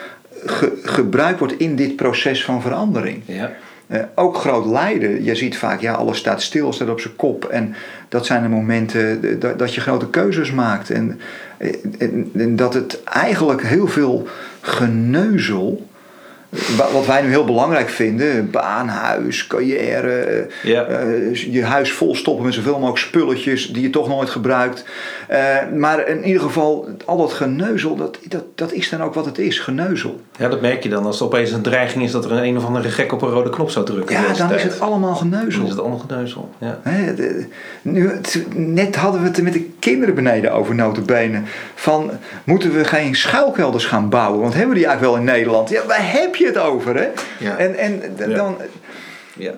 gebruikt wordt in dit proces van verandering. Ja. Uh, ook groot lijden. Je ziet vaak, ja, alles staat stil, staat op zijn kop. En dat zijn de momenten dat, dat je grote keuzes maakt. En, en, en, dat het eigenlijk heel veel geneuzel wat wij nu heel belangrijk vinden, baan, huis, carrière, ja. uh, je huis vol stoppen met zoveel mogelijk spulletjes die je toch nooit gebruikt. Uh, maar in ieder geval, al dat geneuzel, dat, dat, dat is dan ook wat het is, geneuzel. Ja, dat merk je dan als er opeens een dreiging is dat er een, een of andere gek op een rode knop zou drukken. Ja, dan is het allemaal geneuzel. Dan is het allemaal geneuzel, ja. nu, net hadden we het er met de kinderen beneden over notenbenen. Van, moeten we geen schuilkelders gaan bouwen? Want hebben we die eigenlijk wel in Nederland? Ja, waar heb je het over, hè? Ja. En, en dan... Ja.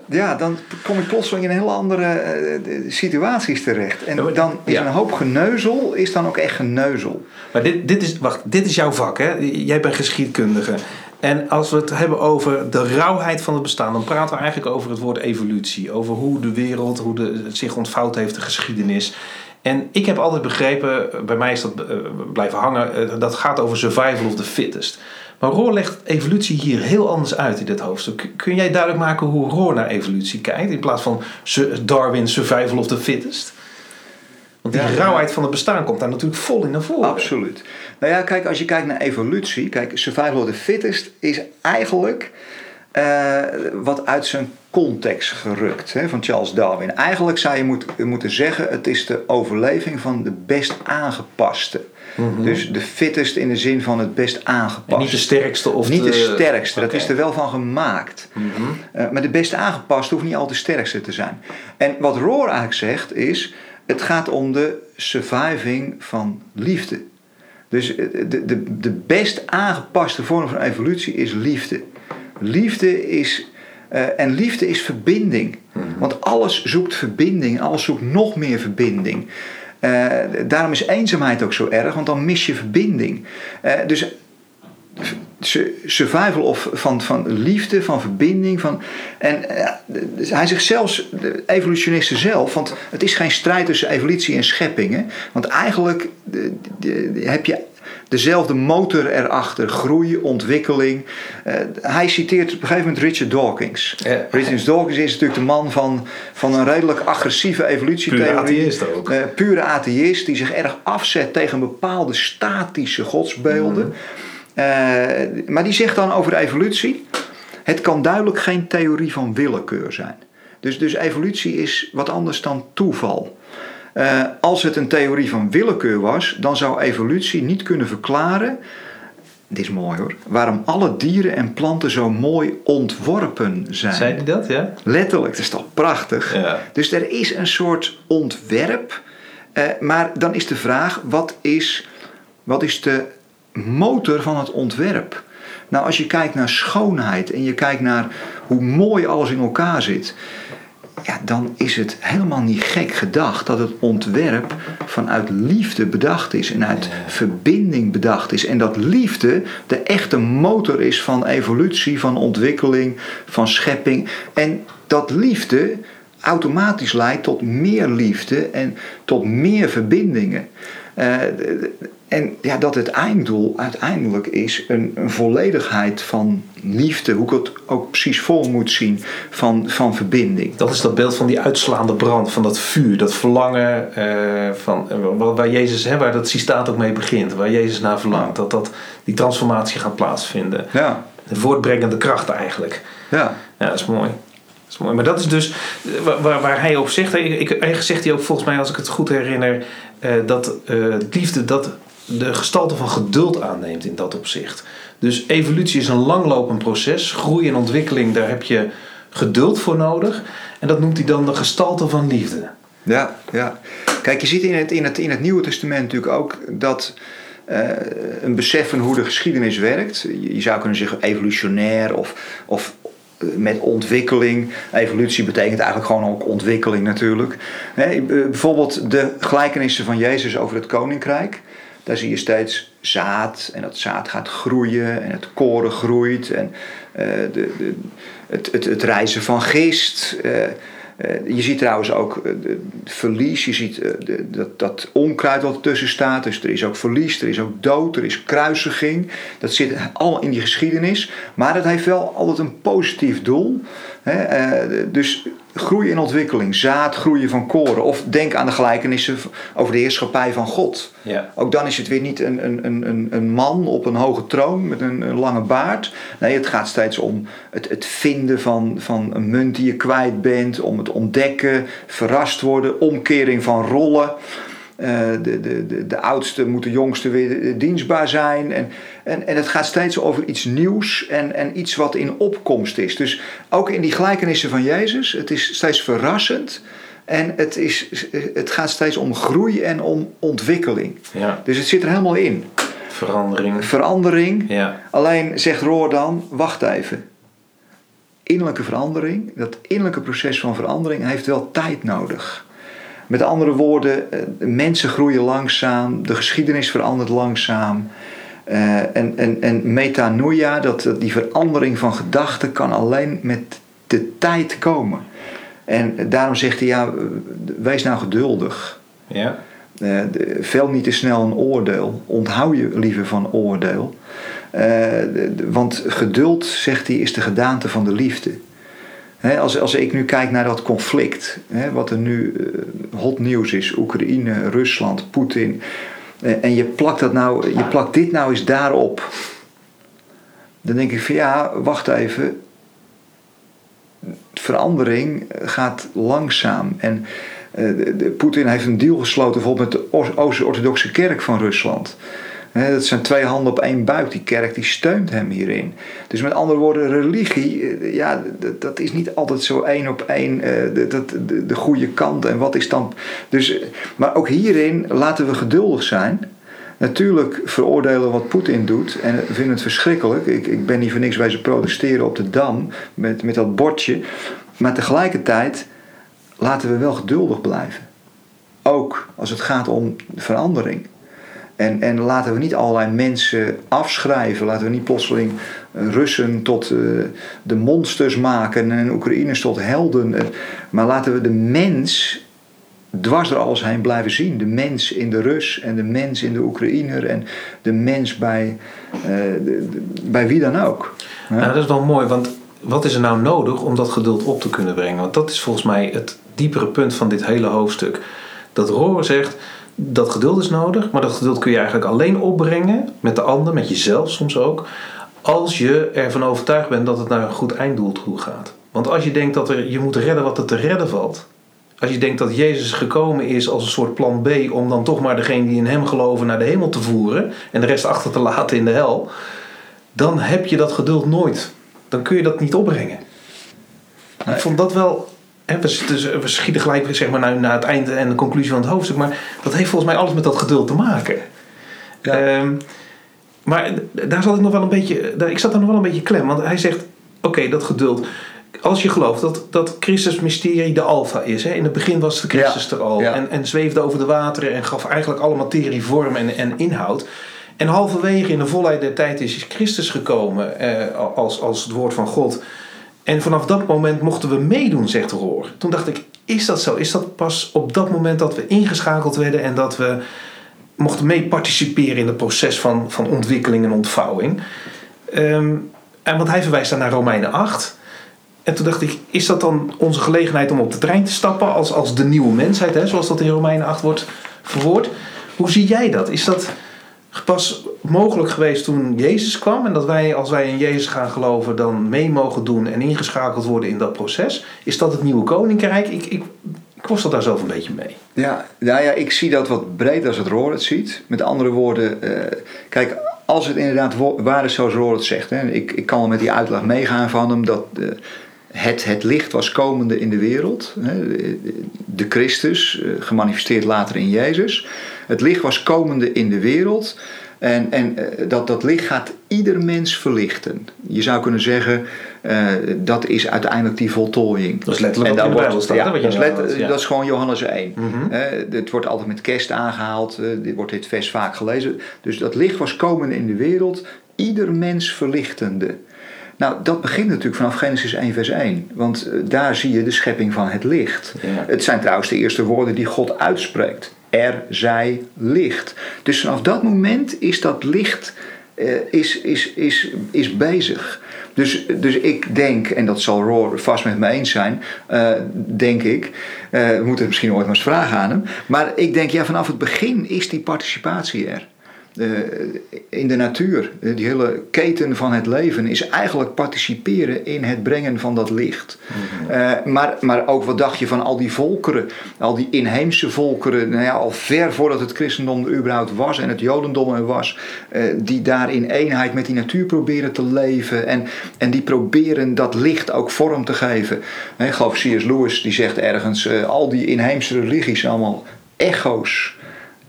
Ja, dan kom ik plotseling in hele andere uh, situaties terecht. En dan is een hoop geneuzel, is dan ook echt geneuzel. Maar dit, dit, is, wacht, dit is jouw vak, hè? Jij bent geschiedkundige. En als we het hebben over de rauwheid van het bestaan, dan praten we eigenlijk over het woord evolutie. Over hoe de wereld, hoe de, het zich ontvouwd heeft, de geschiedenis. En ik heb altijd begrepen, bij mij is dat uh, blijven hangen, dat gaat over survival of the fittest. Maar Roor legt evolutie hier heel anders uit in dit hoofdstuk. Kun jij duidelijk maken hoe Roor naar evolutie kijkt in plaats van Darwin survival of the fittest? Want die rauwheid van het bestaan komt daar natuurlijk vol in naar voren. Absoluut. Nou ja, kijk, als je kijkt naar evolutie, kijk, survival of the fittest is eigenlijk uh, wat uit zijn context gerukt hè, van Charles Darwin. Eigenlijk zou je moet, moeten zeggen: het is de overleving van de best aangepaste. Mhm. Dus de fittest in de zin van het best aangepast. niet de sterkste of Niet de, sterkste, dat is er wel van gemaakt. Mm maar de best aangepast hoeft niet altijd de sterkste te zijn. En wat Roar eigenlijk zegt is: het gaat om de surviving van liefde. Dus de, de, de best aangepaste vorm van evolutie is liefde. Liefde is. Uh, en liefde is verbinding. Mhm. Want alles zoekt verbinding, alles zoekt nog meer verbinding. Uh, daarom is eenzaamheid ook zo erg, want dan mis je verbinding. Uh, dus survival of van, van liefde, van verbinding. Van, en uh, hij zegt zelfs, de evolutionisten zelf, want het is geen strijd tussen evolutie en schepping. Want eigenlijk de, de, heb je dezelfde motor erachter. Groei, ontwikkeling. Uh, hij citeert op een gegeven moment Richard Dawkins. Richard Dawkins is natuurlijk de man van, van een redelijk agressieve evolutietheorie. Pure atheïst ook. Uh, pure atheïst die zich erg afzet tegen bepaalde statische godsbeelden. Mm. Uh, maar die zegt dan over de evolutie... Het kan duidelijk geen theorie van willekeur zijn. Dus, dus evolutie is wat anders dan toeval. Uh, als het een theorie van willekeur was, dan zou evolutie niet kunnen verklaren. Dit is mooi hoor. Waarom alle dieren en planten zo mooi ontworpen zijn. Zei hij dat, ja? Letterlijk, dat is toch prachtig? Ja. Dus er is een soort ontwerp. Uh, maar dan is de vraag: wat is, wat is de motor van het ontwerp. Nou, als je kijkt naar schoonheid en je kijkt naar hoe mooi alles in elkaar zit, ja, dan is het helemaal niet gek gedacht dat het ontwerp vanuit liefde bedacht is en uit verbinding bedacht is. En dat liefde de echte motor is van evolutie, van ontwikkeling, van schepping. En dat liefde automatisch leidt tot meer liefde en tot meer verbindingen. Uh, en ja, dat het einddoel uiteindelijk is een, een, volledigheid van liefde, hoe ik het ook precies vol moet zien, van, van verbinding. Dat is dat beeld van die uitslaande brand, van dat vuur, dat verlangen, uh, van, uh, waar Jezus, hè, waar dat citaat ook mee begint, waar Jezus naar verlangt, dat, dat die transformatie gaat plaatsvinden. Ja. De voortbrengende kracht eigenlijk. Ja. Ja, dat is mooi. Dat is mooi. Maar dat is dus waar, waar hij op zegt, ik, ik, zegt hij ook volgens mij, als ik het goed herinner, uh, dat liefde dat de gestalte van geduld aanneemt in dat opzicht. Dus evolutie is een langlopend proces. Groei en ontwikkeling, daar heb je geduld voor nodig. En dat noemt hij dan de gestalte van liefde. Ja, ja. Kijk, je ziet in het, in het, in het Nieuwe Testament natuurlijk ook dat uh, een besef van hoe de geschiedenis werkt. Je zou kunnen zeggen evolutionair of, of eh, met ontwikkeling. Evolutie betekent eigenlijk gewoon ook ontwikkeling natuurlijk. bijvoorbeeld de gelijkenissen van Jezus over het koninkrijk. Daar zie je steeds zaad en dat zaad gaat groeien en het koren groeit en uh, de, de, het, het, het reizen van gist. Uh, je ziet trouwens ook verlies, je ziet dat, dat onkruid wat ertussen staat. Dus er is ook verlies, er is ook dood, er is kruisiging. Dat zit allemaal in die geschiedenis. Maar dat heeft wel altijd een positief doel. dus groei en ontwikkeling, zaad groeien van koren. Of denk aan de gelijkenissen over de heerschappij van God. Ja. Ook dan is het weer niet een, een, een, een man op een hoge troon met een, een lange baard. Nee, het gaat steeds om het, het vinden van, van een munt die je kwijt bent, om het ontdekken, verrast worden, omkering van rollen. Uh, de, de, de, de oudste moet de jongste weer dienstbaar zijn. En, en, en het gaat steeds over iets nieuws en, en iets wat in opkomst is. Dus ook in die gelijkenissen van Jezus, het is steeds verrassend. En het, is, het gaat steeds om groei en om ontwikkeling. Ja. Dus het zit er helemaal in. Verandering. Verandering. Ja. Alleen zegt Roor dan, wacht even. Innerlijke verandering, dat innerlijke proces van verandering heeft wel tijd nodig. Met andere woorden, eh, mensen groeien langzaam, de geschiedenis verandert langzaam. Uh, en, en, en metanoia, dat, die verandering van gedachten, kan alleen met de tijd komen. En daarom zegt hij, ja, wees nou geduldig. Ja. Uh, vel niet te snel een oordeel. Onthoud je liever van oordeel. Uh, want geduld, zegt hij, is de gedaante van de liefde als, als ik nu kijk naar dat conflict, wat er nu uh, hot nieuws is, Oekraïne, Rusland, Poetin, uh, en je plakt, dat nou, je plakt dit nou eens daarop, dan denk ik van ja, wacht even, verandering gaat langzaam. En uh, Poetin heeft een deal gesloten bijvoorbeeld met de Oost-Orthodoxe Kerk van Rusland dat zijn twee handen op één buik. Die kerk die steunt hem hierin. Dus met andere woorden, religie, eh, ja, dat, is niet altijd zo één op één uh, de, de, de, goede kant. En wat is dan. Dus, maar ook hierin laten we geduldig zijn. Natuurlijk veroordelen wat Poetin doet en vinden het verschrikkelijk. Ik, ik ben niet voor niks bij ze protesteren op de dam met, met dat bordje. Maar tegelijkertijd laten we wel geduldig blijven. Ook als het gaat om verandering. En, en laten we niet allerlei mensen afschrijven. Laten we niet plotseling Russen tot uh, de monsters maken en Oekraïners tot helden. Maar laten we de mens dwars door alles heen blijven zien. De mens in de Rus en de mens in de Oekraïner en de mens bij, uh, bij wie dan ook. Ja. Nou, dat is wel mooi, want wat is er nou nodig om dat geduld op te kunnen brengen? Want dat is volgens mij het diepere punt van dit hele hoofdstuk. Dat Rohr zegt dat geduld is nodig, maar dat geduld kun je eigenlijk alleen opbrengen met de ander, met jezelf soms ook, als je ervan overtuigd bent dat het naar een goed einddoel toe gaat. Want als je denkt dat er, je moet redden wat er te redden valt, als je denkt dat Jezus gekomen is als een soort plan B om dan toch maar degene die in hem geloven naar de hemel te voeren en de rest achter te laten in de hel, dan heb je dat geduld nooit. Dan kun je dat niet opbrengen. Ik vond dat wel we, we, schieten gelijk zeg maar, naar, naar het einde en de conclusie van het hoofdstuk. Maar dat heeft volgens mij alles met dat geduld te maken. Ja. Ehm, maar daar zat ik nog wel een beetje, daar, ik zat daar nog wel een beetje klem. Want hij zegt, oké, dat geduld. Als je gelooft dat, dat Christus mysterie de alfa is. Hè? In het begin was de Christus Ja, er al. ja. En, en zweefde over de wateren en gaf eigenlijk alle materie vorm en, en inhoud. En halverwege in de volheid der tijd is Christus gekomen eh, als, als het woord van God. En vanaf dat moment mochten we meedoen, zegt Roor. Toen dacht ik, is dat zo? Is dat pas op dat moment dat we ingeschakeld werden en dat we mochten mee participeren in het proces van, van ontwikkeling en ontvouwing? Ehm, en want hij verwijst daar naar Romeinen 8. En toen dacht ik, is dat dan onze gelegenheid om op de trein te stappen als, als de nieuwe mensheid, hè, zoals dat in Romeinen 8 wordt verwoord? Hoe zie jij dat? Is dat pas mogelijk geweest toen Jezus kwam en dat wij, als wij in Jezus gaan geloven, dan mee mogen doen en ingeschakeld worden in dat proces? Is dat het nieuwe koninkrijk? Ik, ik, ik worstel daar zelf een beetje mee. Ja, nou ja, ik zie dat wat breder als het Roor het ziet. Met andere woorden, eh, kijk, als het inderdaad waar is zoals Roor het zegt. Hè, ik, ik kan wel met die uitleg meegaan van hem dat eh, het, het licht was komende in de wereld. Hè, de- de Christus, eh, gemanifesteerd later in Jezus. Het licht was komende in de wereld. En, en eh, dat, dat licht gaat ieder mens verlichten. Je zou kunnen zeggen, eh, dat is uiteindelijk die voltooiing. Dat is letterlijk En wat in de wordt- staat, ja, hè, wat je dat, is net let- had, ja. dat is gewoon Johannes 1. Mhm. Het wordt altijd met kerst aangehaald. eh, dit wordt dit vers vaak gelezen. Dus dat licht was komende in de wereld, ieder mens verlichtende. Nou, dat begint natuurlijk vanaf Genesis 1, vers 1. Want daar zie je de schepping van het licht. Ja. Het zijn trouwens de eerste woorden die God uitspreekt. Er zij licht. Dus vanaf dat moment is dat licht eh, is, is, is, is bezig. Dus, dus ik denk, en dat zal Roar vast met me eens zijn, eh, denk ik. eh, we moeten het misschien ooit maar eens vragen aan hem. Maar ik denk, ja, vanaf het begin is die participatie er. In de natuur, die hele keten van het leven, is eigenlijk participeren in het brengen van dat licht. Eh, maar, maar ook wat dacht je van al die volkeren, al die inheemse volkeren, nou ja, al ver voordat het christendom er überhaupt was en het jodendom er was, eh, die daar in eenheid met die natuur proberen te leven en, en die proberen dat licht ook vorm te geven. Ik geloof C.S. Lewis die zegt ergens, eh, al die inheemse religies allemaal echo's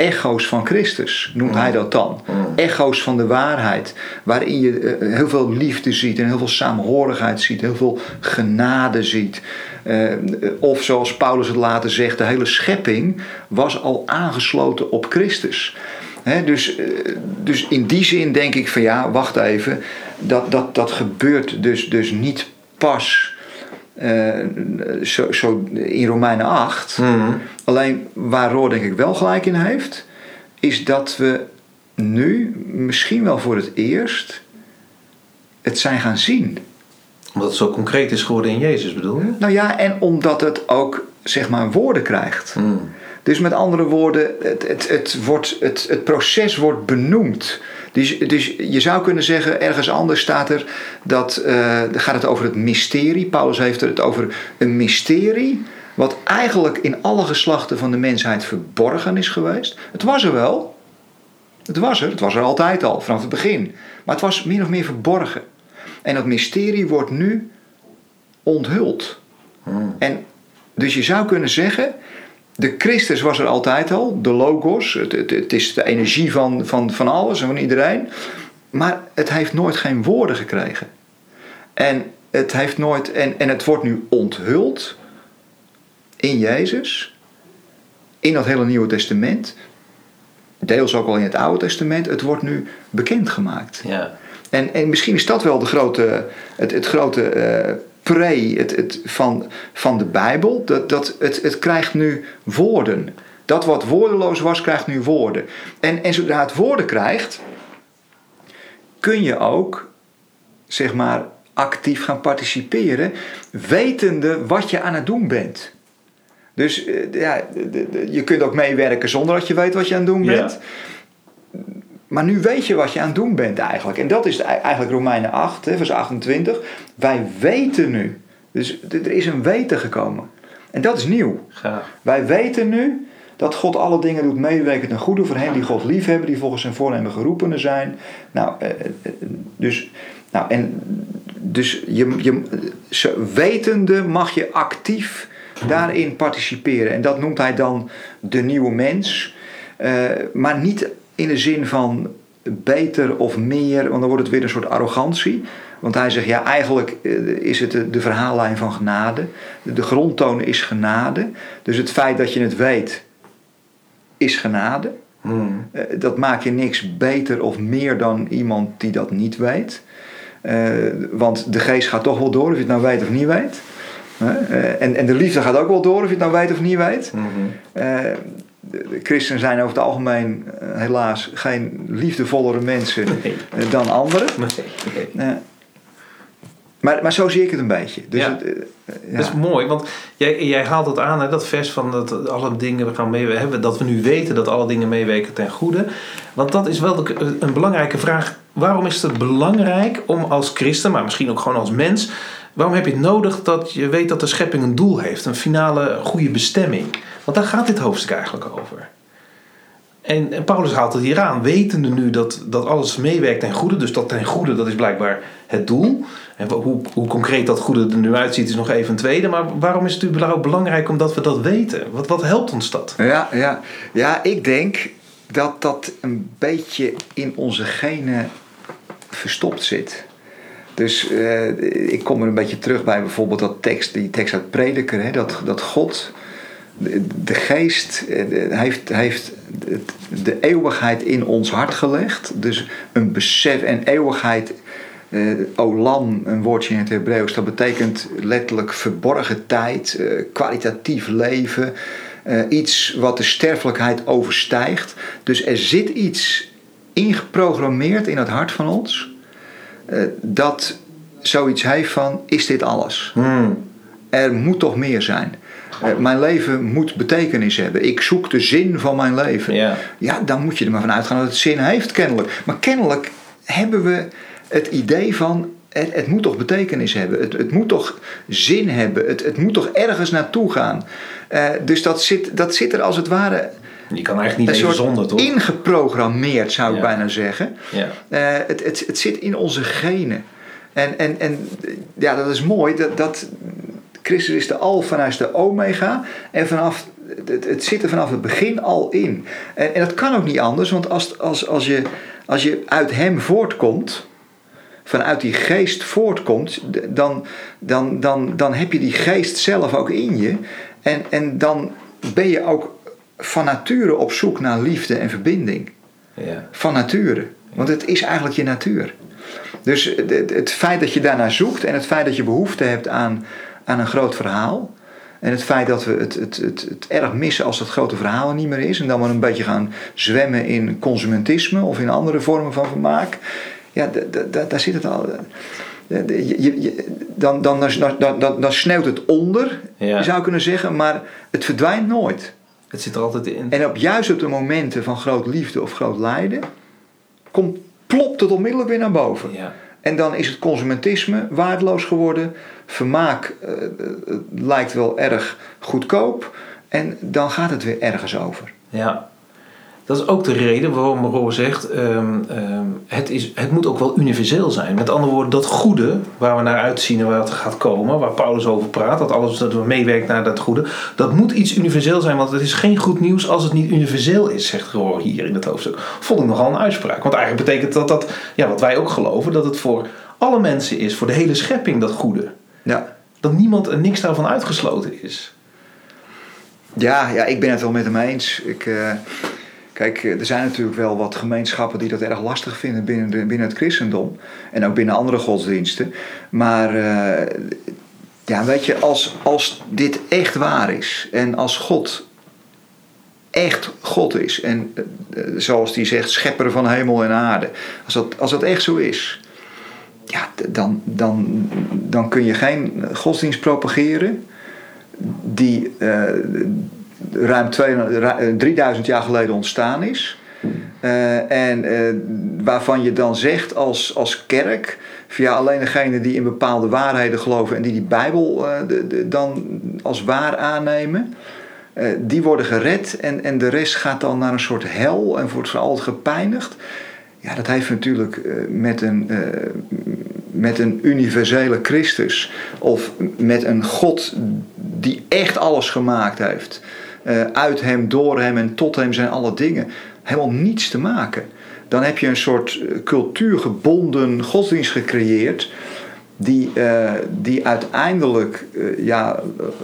echo's van Christus, noemt hij dat dan. Echo's van de waarheid, waarin je eh, heel veel liefde ziet en heel veel saamhorigheid ziet, heel veel genade ziet. Eh, of zoals Paulus het later zegt, de hele schepping was al aangesloten op Christus. Dus, eh, dus in die zin denk ik van ja, wacht even, dat, dat, dat gebeurt dus, dus niet pas eh, zo, zo in Romeinen 8. Alleen waar Roor denk ik wel gelijk in heeft, is dat we nu misschien wel voor het eerst het zijn gaan zien. Omdat het zo concreet is geworden in Jezus, bedoel je? Nou ja, en omdat het ook zeg maar woorden krijgt. Dus met andere woorden, het, het, het, wordt, het, het proces wordt benoemd. Dus, dus je zou kunnen zeggen, ergens anders staat er dat eh, gaat het over het mysterie. Paulus heeft het over een mysterie. Wat eigenlijk in alle geslachten van de mensheid verborgen is geweest. Het was er wel. Het was er. Het was er altijd al, vanaf het begin. Maar het was min of meer verborgen. En dat mysterie wordt nu onthuld. En dus je zou kunnen zeggen, de Christus was er altijd al, de logos, het, het, het is de energie van, van, van alles en van iedereen. Maar het heeft nooit geen woorden gekregen. En het, heeft nooit, en, en het wordt nu onthuld in Jezus, in dat hele Nieuwe Testament, deels ook al in het Oude Testament, het wordt nu bekendgemaakt. Ja. En, en misschien is dat wel de grote, het, het grote eh, pre het, het, van, van de Bijbel. Dat, dat het, het krijgt nu woorden. Dat wat woordeloos was, krijgt nu woorden. En, en zodra het woorden krijgt, kun je ook, zeg maar, actief gaan participeren, wetende wat je aan het doen bent. Dus eh, ja, je kunt ook meewerken zonder dat je weet wat je aan het doen Ja. Maar nu weet je wat je aan het doen bent eigenlijk. En dat is de- eigenlijk Romeinen 8, hè, vers 28. Wij weten nu. Dus er is een weten gekomen. En dat is nieuw. Gaaf. Wij weten nu dat God alle dingen doet meewerken ten goede voor hen die God liefhebben, die volgens zijn voornemen geroepenen zijn. Nou, eh, eh, dus, nou en dus je, je, wetende mag je actief daarin participeren. En dat noemt hij dan de nieuwe mens. Eh, maar niet in de zin van beter of meer, want dan wordt het weer een soort arrogantie. Want hij zegt, ja, eigenlijk eh, is het de, de verhaallijn van genade. De, de grondtoon is genade. Dus het feit dat je het weet, is genade. Hmm. Eh, dat maakt je niks beter of meer dan iemand die dat niet weet. Eh, want de geest gaat toch wel door of je het nou weet of niet weet. En, en de liefde gaat ook wel door of je het nou weet of niet weet. Eh, de, christenen zijn over het algemeen eh, helaas geen liefdevollere mensen Nee. eh, dan anderen. Nee. Eh, maar, maar zo zie ik het een beetje. Dus Ja. het, ja. Dat is mooi, want jij, jij haalt het aan, hè, dat vers van dat alle dingen gaan meewerken, dat we nu weten dat alle dingen meewerken ten goede. Want dat is wel een belangrijke vraag. Waarom is het belangrijk om als christen, maar misschien ook gewoon als mens, waarom heb je het nodig dat je weet dat de schepping een doel heeft, een finale goede bestemming? Want daar gaat dit hoofdstuk eigenlijk over. En, Paulus haalt het hier aan, wetende nu dat, dat alles meewerkt ten goede. Dus dat ten goede, dat is blijkbaar het doel. En hoe, hoe concreet dat goede er nu uitziet, is nog even een tweede. Maar waarom is het überhaupt belangrijk omdat we dat weten? Wat, wat helpt ons dat? Ja, ja. ja, ik denk dat dat een beetje in onze genen verstopt zit. Dus eh, ik kom er een beetje terug bij bijvoorbeeld dat tekst, die tekst uit Prediker, hè, dat, dat God, de, de geest, eh, de- heeft, heeft de eeuwigheid in ons hart gelegd. Dus een besef en eeuwigheid, eh, olam, een woordje in het Hebreeuws, dat betekent letterlijk verborgen tijd, eh, kwalitatief leven. iets wat de sterfelijkheid overstijgt. Dus er zit iets ingeprogrammeerd in het hart van ons dat zoiets heeft van: is dit alles? Hmm. Er moet toch meer zijn. Eh, mijn leven moet betekenis hebben. Ik zoek de zin van mijn leven. Ja. Ja, dan moet je er maar van uitgaan dat het zin heeft, kennelijk. Maar kennelijk hebben we het idee van. Het, het moet toch betekenis hebben. Het, het moet toch zin hebben. Het, het moet toch ergens naartoe gaan. Eh, dus dat zit, dat zit er als het ware Je kan eigenlijk niet even zonder, toch? ingeprogrammeerd, zou ik bijna zeggen. Ja. Eh, het, het, het zit in onze genen. En, en, en ja, dat is mooi. Dat, dat, Christus is de alfa en hij is de omega. En vanaf, het, het zit er vanaf het begin al in. En, en dat kan ook niet anders. Want als, als, als, je, als je uit hem voortkomt... Vanuit die geest voortkomt, dan, dan, dan, dan heb je die geest zelf ook in je. En, en dan ben je ook van nature op zoek naar liefde en verbinding Ja. van nature. Want het is eigenlijk je natuur. Dus het feit dat je daarnaar zoekt en het feit dat je behoefte hebt aan, aan een groot verhaal. En het feit dat we het, het, het, het erg missen als dat grote verhaal er niet meer is. En dan maar een beetje gaan zwemmen in consumentisme of in andere vormen van vermaak. Ja, daar zit het al. Je- je- dan, dan, dan, dan, dan sneeuwt het onder, Ja. je zou kunnen zeggen, maar het verdwijnt nooit. Het zit er altijd in. En op, juist op de momenten van groot liefde of groot lijden, komt, plopt het onmiddellijk weer naar boven. Ja. En dan is het consumentisme waardeloos geworden. Vermaak eh, eh, lijkt wel erg goedkoop. En dan gaat het weer ergens over. Ja. Dat is ook de reden waarom Roor zegt, ehm, ehm, het, is, het moet ook wel universeel zijn. Met andere woorden, dat goede waar we naar uitzien en waar het gaat komen, waar Paulus over praat, dat alles dat we meewerkt naar dat goede, dat moet iets universeel zijn, want het is geen goed nieuws als het niet universeel is, zegt Roor hier in het hoofdstuk. Vond ik nogal een uitspraak. Want eigenlijk betekent dat dat, ja, wat wij ook geloven, dat het voor alle mensen is, voor de hele schepping dat goede. Ja. Dat niemand en niks daarvan uitgesloten is. Ja, ja, ik ben het wel met hem eens. Ik, eh, kijk, eh, er zijn natuurlijk wel wat gemeenschappen die dat erg lastig vinden binnen, binnen het christendom. En ook binnen andere godsdiensten. Maar eh, ja, weet je, als, als dit echt waar is en als God echt God is en eh, zoals die zegt, schepper van hemel en aarde. Als dat, als dat echt zo is, ja, dan, dan, dan kun je geen godsdienst propageren die ruim twee- ru- eh, 3000 jaar geleden ontstaan is. Eh, en eh, waarvan je dan zegt als, als kerk, via alleen degene die in bepaalde waarheden geloven en die die Bijbel de, dan als waar aannemen, die worden gered en, en de rest gaat dan naar een soort hel en wordt voor altijd gepijnigd. Ja, dat heeft natuurlijk met een, met een universele Christus of met een God die echt alles gemaakt heeft. Eh, uit hem, door hem en tot hem zijn alle dingen. Helemaal niets te maken. dan heb je een soort cultuurgebonden godsdienst gecreëerd die, uh, die uiteindelijk ja,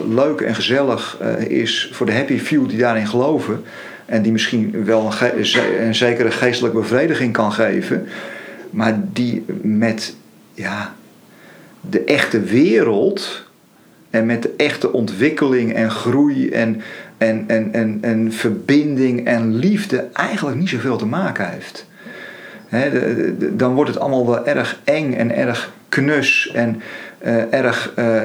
leuk en gezellig is voor de happy few die daarin geloven. En die misschien wel een, zekere geestelijke bevrediging kan geven. Maar die met ja, de echte wereld en met de echte ontwikkeling en groei en, en, en, en, en verbinding en liefde eigenlijk niet zoveel te maken heeft. Dan wordt het allemaal wel erg eng en erg knus en uh, erg. Uh,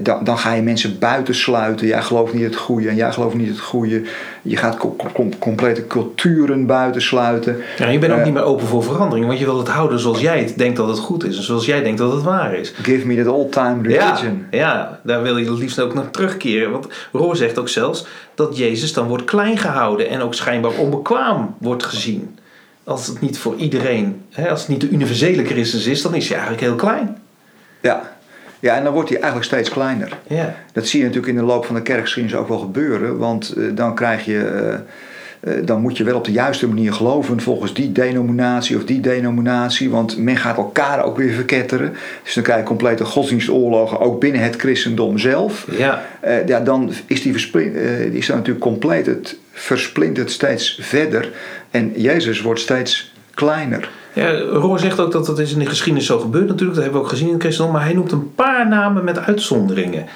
dan, dan, ga je mensen buitensluiten. Jij gelooft niet het goede en jij gelooft niet het goede. Je gaat com com complete culturen buitensluiten. Ja, je bent ook uh, niet meer open voor verandering, want je wil het houden zoals jij het denkt dat het goed is en zoals jij denkt dat het waar is. Give me that old time religion. Ja, ja daar wil je het liefst ook naar terugkeren. Want Roor zegt ook zelfs dat Jezus dan wordt klein gehouden en ook schijnbaar onbekwaam wordt gezien als het niet voor iedereen, hè, als het niet de universele Christus is, dan is hij eigenlijk heel klein. Ja. Ja, en dan wordt hij eigenlijk steeds kleiner. Ja. Dat zie je natuurlijk in de loop van de kerkgeschiedenis ook wel gebeuren. Want uh, dan krijg je... Uh, uh, dan moet je wel op de juiste manier geloven volgens die denominatie of die denominatie. Want men gaat elkaar ook weer verketteren. Dus dan krijg je complete godsdienstoorlogen ook binnen het christendom zelf. Ja. ja, dan is die is dan natuurlijk compleet het versplintert steeds verder. En Jezus wordt steeds kleiner. Ja, Roor zegt ook dat dat is in de geschiedenis zo gebeurd natuurlijk. Dat hebben we ook gezien in het christendom. Maar hij noemt een paar namen met uitzonderingen.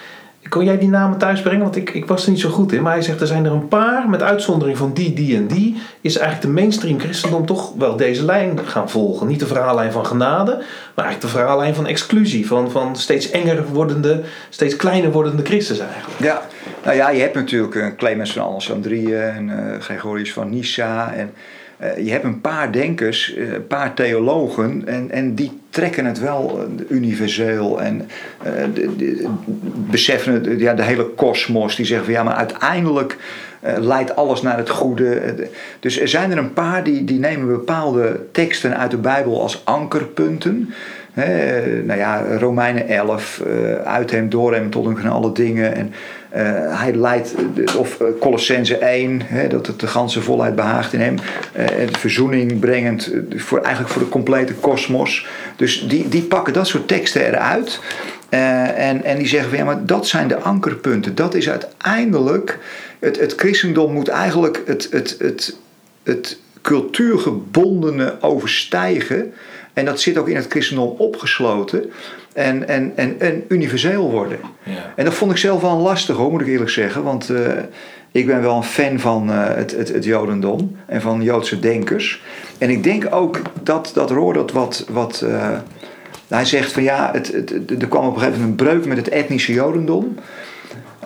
Kon jij die namen thuis brengen? Want ik, ik was er niet zo goed in. Maar hij zegt er zijn er een paar met uitzondering van die, die en die. Is eigenlijk de mainstream christendom toch wel deze lijn gaan volgen. Niet de verhaallijn van genade. Maar eigenlijk de verhaallijn van exclusie. Van, van steeds enger wordende, steeds kleiner wordende Christus eigenlijk. Ja, nou ja, je hebt natuurlijk uh, Clemens van Alexandrië en uh, Gregorius van Nyssa. En je hebt een paar denkers, een paar theologen. En, en die trekken het wel universeel. En de, beseffen ja, de hele kosmos. Die zeggen van ja, maar uiteindelijk leidt alles naar het goede. Dus er zijn er een paar die, die nemen bepaalde teksten uit de Bijbel als ankerpunten. He, nou ja, Romeinen 11, uh, uit hem, door hem, tot hem alle dingen. En hij leidt, of Colossense 1, he, dat het de ganse volheid behaagt in hem. De verzoening brengend voor, eigenlijk voor de complete kosmos. Dus die, die pakken dat soort teksten eruit. en, en die zeggen van ja, maar dat zijn de ankerpunten. Dat is uiteindelijk, het, het christendom moet eigenlijk het, het, het, het cultuurgebondene overstijgen. En dat zit ook in het christendom opgesloten. En, en, en, en universeel worden. Ja. En dat vond ik zelf wel lastig hoor, moet ik eerlijk zeggen. Want uh, ik ben wel een fan van uh, het, het, het Jodendom en van Joodse denkers. En ik denk ook dat, dat Roor dat wat. wat uh, hij zegt van ja, het, het, er kwam op een gegeven moment een breuk met het etnische Jodendom.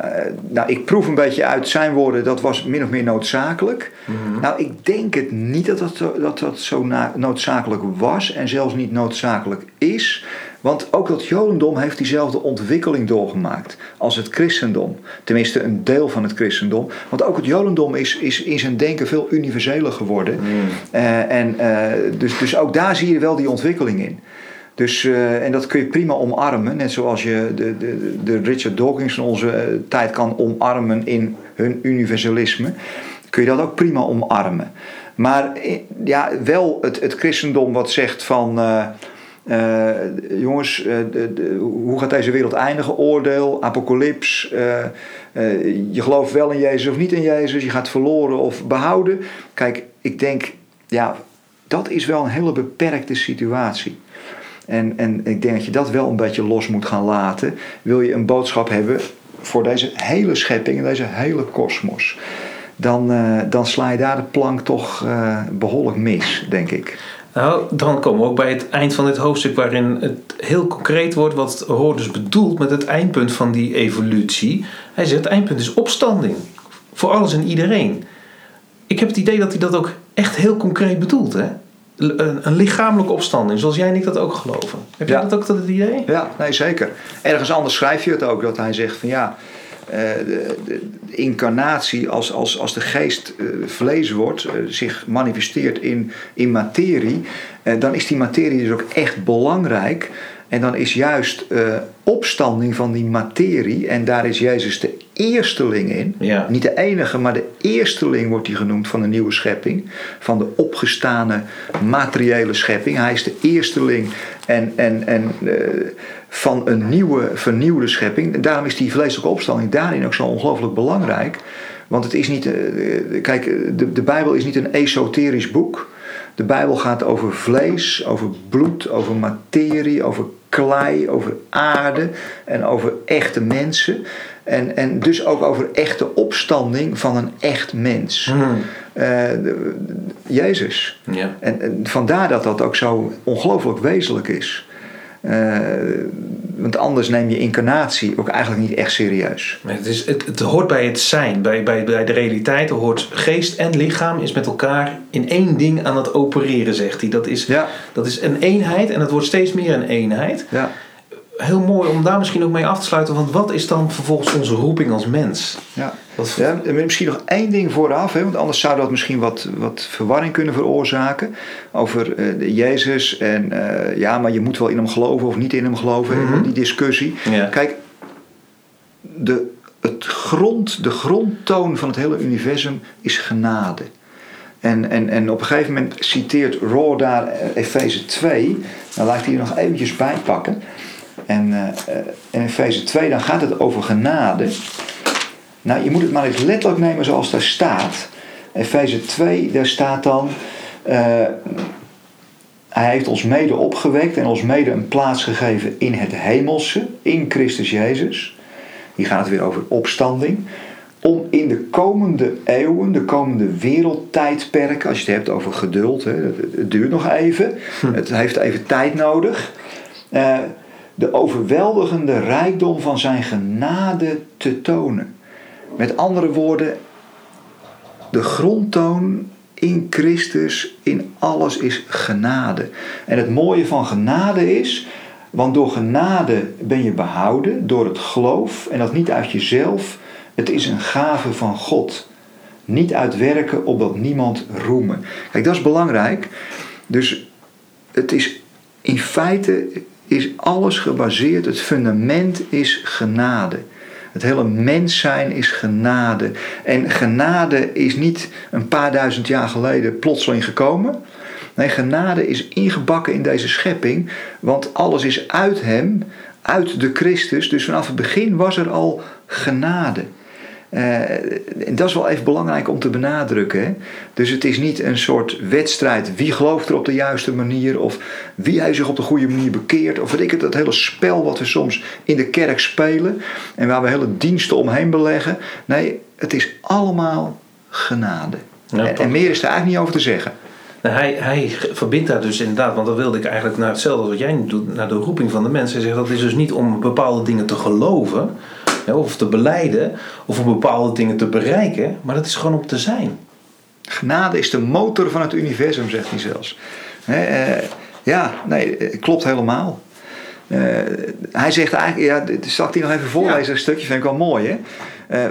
Uh, nou, ik proef een beetje uit zijn woorden, dat was min of meer noodzakelijk. Mhm. Nou, ik denk het niet dat dat, dat, dat zo noodzakelijk was en zelfs niet noodzakelijk is. Want ook dat Jodendom heeft diezelfde ontwikkeling doorgemaakt als het christendom. Tenminste, een deel van het christendom. Want ook het Jodendom is, is in zijn denken veel universeler geworden. Mhm. Uh, en, uh, dus, dus ook daar zie je wel die ontwikkeling in. Dus, uh, en dat kun je prima omarmen. Net zoals je de, de, de Richard Dawkins van onze tijd kan omarmen in hun universalisme. Kun je dat ook prima omarmen. Maar ja, wel het, het christendom wat zegt van... Uh, jongens, de, de, hoe gaat deze wereld eindigen? Oordeel, apocalyps. je gelooft wel in Jezus of niet in Jezus. Je gaat verloren of behouden. Kijk, ik denk, ja, dat is wel een hele beperkte situatie. En, en ik denk dat je dat wel een beetje los moet gaan laten. Wil je een boodschap hebben voor deze hele schepping en deze hele kosmos. Dan, dan sla je daar de plank toch behoorlijk mis, denk ik. Nou, dan komen we ook bij het eind van dit hoofdstuk, waarin het heel concreet wordt wat Horus bedoelt met het eindpunt van die evolutie. Hij zegt: het eindpunt is opstanding. Voor alles en iedereen. Ik heb het idee dat hij dat ook echt heel concreet bedoelt. Hè? Een, een, lichamelijke opstanding, zoals jij en ik dat ook geloven. Heb jij ja. dat ook dat idee? Ja, nee, zeker. Ergens anders schrijf je het ook, dat hij zegt van ja, uh, de, de, incarnatie als, als, als de geest uh, vlees wordt, uh, zich manifesteert in, in materie, dan is die materie dus ook echt belangrijk. En dan is juist opstanding van die materie, en daar is Jezus de eersteling in. Ja. Niet de enige, maar de eersteling wordt hij genoemd van de nieuwe schepping. Van de opgestane materiële schepping. Hij is de eersteling en, en, en, eh, van een nieuwe, vernieuwde schepping. En daarom is die vleeselijke opstanding daarin ook zo ongelooflijk belangrijk. Want het is niet, eh, eh, kijk, de, de Bijbel is niet een esoterisch boek. De Bijbel gaat over vlees, over bloed, over materie, over klei, over aarde en over echte mensen. En, en dus ook over echte opstanding van een echt mens. Hmm. Eh, Jezus. Ja. En, en vandaar dat dat ook zo ongelooflijk wezenlijk is. Eh, want anders neem je incarnatie ook eigenlijk niet echt serieus. Het, is, het, het hoort bij het zijn, bij, bij, bij de realiteit. Er hoort geest en lichaam is met elkaar in één ding aan het opereren, zegt hij. Dat is, Ja, dat is een eenheid en het wordt steeds meer een eenheid. ja, Heel mooi om daar misschien ook mee af te sluiten. Want wat is dan vervolgens onze roeping als mens? ja. Wat, Ja, en misschien nog één ding vooraf, hè, want anders zou dat misschien wat, wat verwarring kunnen veroorzaken. Over eh, Jezus en eh, ja, maar je moet wel in hem geloven of niet in hem geloven, Mhm. die discussie. Ja. Kijk, de, het grond, de grondtoon van het hele universum is genade. En, en, en op een gegeven moment citeert Raw daar eh, Efeze 2. Dan laat ik die er nog eventjes bij pakken. En eh, eh, in Efeze 2 dan gaat het over genade. Nou, je moet het maar eens letterlijk nemen zoals daar staat. Efeze 2, daar staat dan... eh, hij heeft ons mede opgewekt en ons mede een plaats gegeven in het hemelse, in Christus Jezus. Hier gaat het weer over opstanding. Om in de komende eeuwen, de komende wereldtijdperken, als je het hebt over geduld, hè, het, het duurt nog even, het heeft even tijd nodig. eh, de overweldigende rijkdom van zijn genade te tonen. Met andere woorden, de grondtoon in Christus, in alles is genade. En het mooie van genade is, want door genade ben je behouden, door het geloof, en dat niet uit jezelf, het is een gave van God. Niet uit werken opdat niemand roemen. Kijk, dat is belangrijk. Dus het is in feite is alles gebaseerd, het fundament is genade. Het hele mens zijn is genade. En genade is niet een paar duizend jaar geleden plotseling gekomen. Nee, genade is ingebakken in deze schepping, want alles is uit hem, uit de Christus. Dus vanaf het begin was er al genade. Eh, en dat is wel even belangrijk om te benadrukken. Hè? Dus het is niet een soort wedstrijd. Wie gelooft er op de juiste manier? Of wie heeft zich op de goede manier bekeerd? Of weet ik het, dat hele spel wat we soms in de kerk spelen. En waar we hele diensten omheen beleggen. Nee, het is allemaal genade. Ja, en, en meer is er eigenlijk niet over te zeggen. Nou, hij, hij verbindt daar dus inderdaad, want dan wilde ik eigenlijk naar hetzelfde als wat jij nu doet, naar de roeping van de mensen. Hij zegt dat is dus niet om bepaalde dingen te geloven, of te beleiden, of om bepaalde dingen te bereiken, maar dat is gewoon om te zijn. Genade is de motor van het universum, zegt hij zelfs. Hè, eh, ja, nee, eh, klopt helemaal. Eh, hij zegt eigenlijk, ja, dit- zal ik die nog even voorlezen, Ja. een stukje, vind ik wel mooi. Hè? Eh,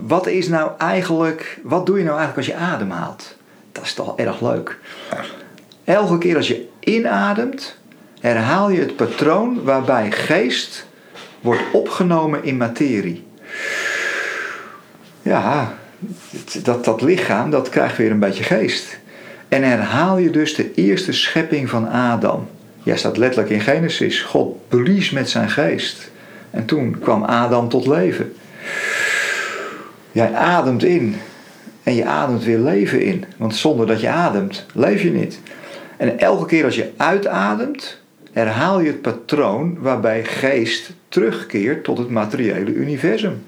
wat is nou eigenlijk, wat doe je nou eigenlijk als je ademhaalt? Dat is toch erg leuk. Elke keer als je inademt, herhaal je het patroon waarbij geest wordt opgenomen in materie. Ja, dat, dat lichaam, dat krijgt weer een beetje geest. En herhaal je dus de eerste schepping van Adam. Ja, staat letterlijk in Genesis. God blies met zijn geest. En toen kwam Adam tot leven. Jij ademt in. En je ademt weer leven in. Want zonder dat je ademt, leef je niet. En elke keer als je uitademt, herhaal je het patroon waarbij geest terugkeert tot het materiële universum.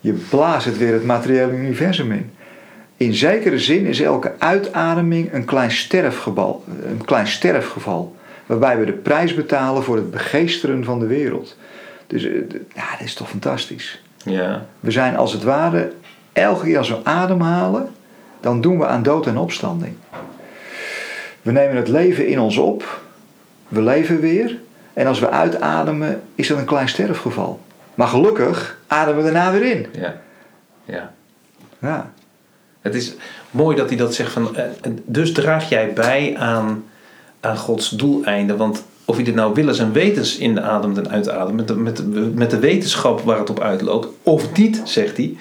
Je blaast het weer het materiële universum in. In zekere zin is elke uitademing een klein sterfgeval, een klein sterfgeval waarbij we de prijs betalen voor het begeesteren van de wereld. Dus eh, ja, dat is toch fantastisch. Ja. We zijn als het ware, elke keer als we ademhalen, dan doen we aan dood en opstanding. We nemen het leven in ons op, we leven weer, en als we uitademen, is dat een klein sterfgeval. Maar gelukkig ademen we daarna weer in. Ja. ja. Ja. Het is mooi dat hij dat zegt van, eh, dus draag jij bij aan, aan Gods doeleinden, want of je dit nou willens en wetens inademt en uitademt, met de, met, de, met de wetenschap waar het op uitloopt, of niet, zegt hij,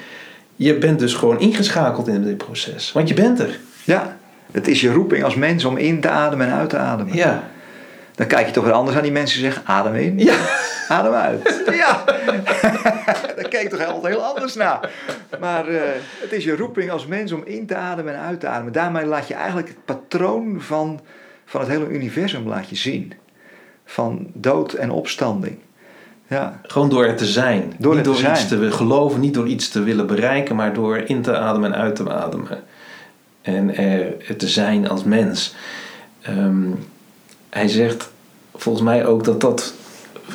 je bent dus gewoon ingeschakeld in dit proces. Want je bent er. Ja, het is je roeping als mens om in te ademen en uit te ademen. Ja. Dan kijk je toch weer anders aan die mensen die zeggen: adem in, Ja. adem uit. Ja, daar kijk je toch altijd heel anders naar. Maar eh, het is je roeping als mens om in te ademen en uit te ademen. Daarmee laat je eigenlijk het patroon van, van het hele universum laat je zien. Van dood en opstanding. Ja, Gewoon door er te zijn. Door niet door te iets zijn. te geloven, niet door iets te willen bereiken, maar door in te ademen en uit te ademen. En er te zijn als mens. Ehm, hij zegt volgens mij ook dat dat.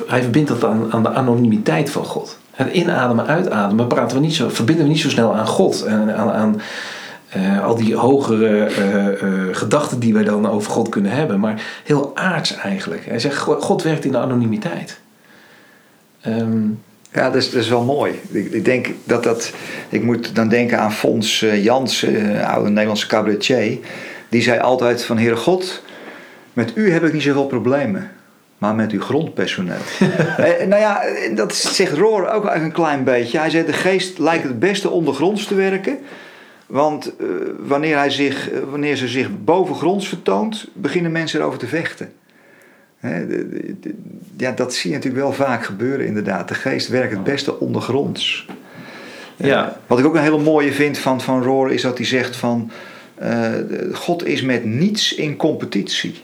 Hij verbindt dat aan, aan de anonimiteit van God. Het inademen, uitademen praten we niet zo, verbinden we niet zo snel aan God. En aan, aan eh, al die hogere eh, eh, gedachten die wij dan over God kunnen hebben. Maar heel aards eigenlijk. Hij zegt, God werkt in de anonimiteit. Ehm, ja dat, is, dat is wel mooi. Ik, ik denk dat dat. Ik moet dan denken aan Fons Jans, oude Nederlandse cabaretier. Die zei altijd: van Heere God, met u heb ik niet zoveel problemen. Maar met uw grondpersoneel. eh, nou ja, eh, dat zegt Roor ook eigenlijk een klein beetje. Hij zei: De geest lijkt het beste ondergronds te werken. Want eh, wanneer, hij zich, eh, wanneer ze zich bovengronds vertoont, beginnen mensen erover te vechten. De- de- ja, dat zie je natuurlijk wel vaak gebeuren, inderdaad. De geest werkt het beste ondergronds. Ja. Eh, wat ik ook een hele mooie vind van, van Roor is dat hij zegt van... eh, God is met niets in competitie.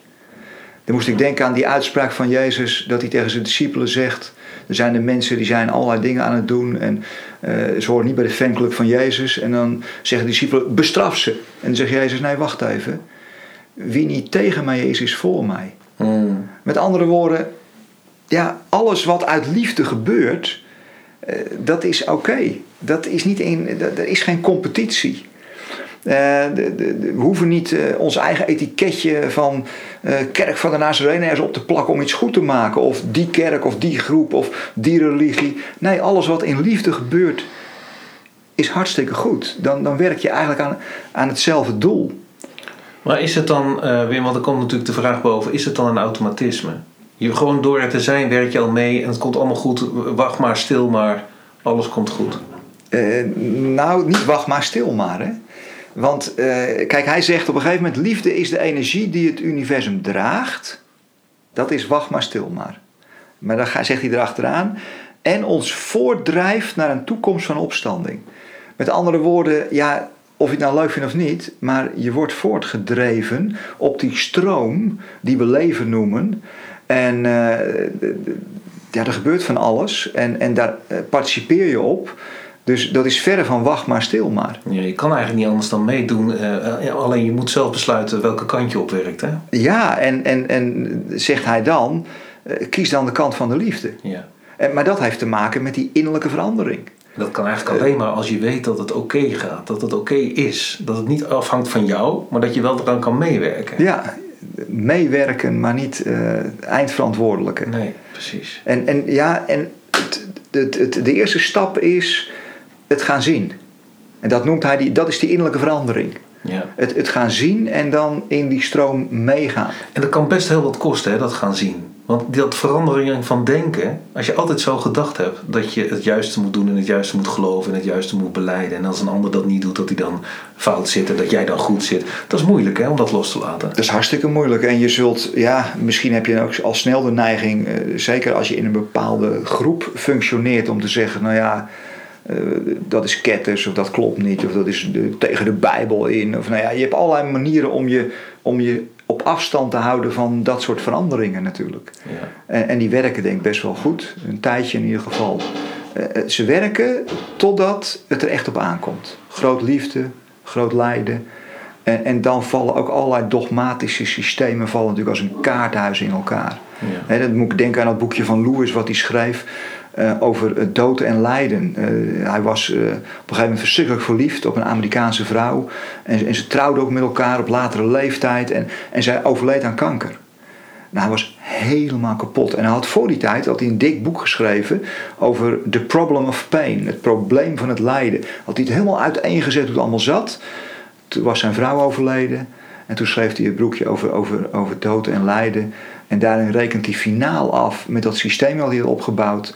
Dan moest ik denken aan die uitspraak van Jezus... dat hij tegen zijn discipelen zegt... er zijn de mensen die zijn allerlei dingen aan het doen... en eh, ze horen niet bij de fanclub van Jezus. En dan zeggen de discipelen, bestraf ze. En dan zegt Jezus, nee, wacht even. Wie niet tegen mij is, is voor mij. mm, Met andere woorden, ja, alles wat uit liefde gebeurt, eh, dat is oké. Dat is niet in, dat- er is geen competitie. Eh, de, de, de- we hoeven niet eh, ons eigen etiketje van eh, kerk van de Nazarene ergens op te plakken om iets goed te maken. Of die kerk of die groep of die religie. Nee, alles wat in liefde gebeurt is hartstikke goed. Dan, dan werk je eigenlijk aan, aan hetzelfde doel. Maar is het dan, Wim, want er komt natuurlijk de vraag boven, is het dan een automatisme? Je, gewoon door er te zijn werk je al mee en het komt allemaal goed. Wacht maar, stil maar, alles komt goed. Nou, niet wacht maar stil maar. Hè? Want eh, kijk, hij zegt op een gegeven moment: liefde is de energie die het universum draagt. Dat is wacht maar stil maar. Maar dan zegt hij erachteraan. En ons voortdrijft naar een toekomst van opstanding. Met andere woorden, ja, of je het nou leuk vindt of niet, maar je wordt voortgedreven op die stroom die we leven noemen. En eh, ja, er gebeurt van alles en, en daar eh, participeer je op. Dus dat is verre van wacht maar stil maar. Ja, je kan eigenlijk niet anders dan meedoen. eh, eh, alleen je moet zelf besluiten welke kant je op werkt. Hè? Ja, en, en, en zegt hij dan, eh, kies dan de kant van de liefde. Ja. En, maar dat heeft te maken met die innerlijke verandering. Dat kan eigenlijk alleen maar als je weet dat het oké gaat. Dat het oké is. Dat het niet afhangt van jou, maar dat je wel eraan kan meewerken. Ja, meewerken, maar niet eh, eindverantwoordelijke. Nee, precies. En, en ja, en het, het, het- de eerste stap is het gaan zien. En dat noemt hij, die, dat is die innerlijke verandering. Ja. Het, het gaan zien en dan in die stroom meegaan. En dat kan best heel wat kosten, hè, dat gaan zien. Want dat verandering van denken, als je altijd zo gedacht hebt dat je het juiste moet doen en het juiste moet geloven en het juiste moet beleiden. En als een ander dat niet doet, dat hij dan fout zit en dat jij dan goed zit. Dat is moeilijk hè, om dat los te laten. Dat is hartstikke moeilijk. En je zult, ja, misschien heb je ook al snel de neiging, eh, zeker als je in een bepaalde groep functioneert, om te zeggen: Nou ja, dat is ketters, of dat klopt niet, of dat is de- tegen de Bijbel in. Of nou ja, je hebt allerlei manieren om je, om je op afstand te houden van dat soort veranderingen natuurlijk. Ja. En, en die werken denk ik best wel goed, een tijdje in ieder geval. Eh, eh, ze werken totdat het er echt op aankomt. Groot liefde, groot lijden. En, en dan vallen ook allerlei dogmatische systemen vallen natuurlijk als een kaarthuis in elkaar. Ja. Hè, dan moet ik denken aan dat boekje van Lewis wat hij schreef eh, over het dood en lijden. Eh, hij was eh, op een gegeven moment verschrikkelijk verliefd op een Amerikaanse vrouw. En, en ze trouwden ook met elkaar op latere leeftijd. En, en zij overleed aan kanker. Nou, hij was helemaal kapot. En hij had voor die tijd had hij een dik boek geschreven over The Problem of Pain. Het probleem van het lijden. Had hij het helemaal uiteengezet hoe het allemaal zat. Toen was zijn vrouw overleden. En toen schreef hij het boekje over, over, over dood en lijden. En daarin rekent hij finaal af met dat systeem dat hij had opgebouwd.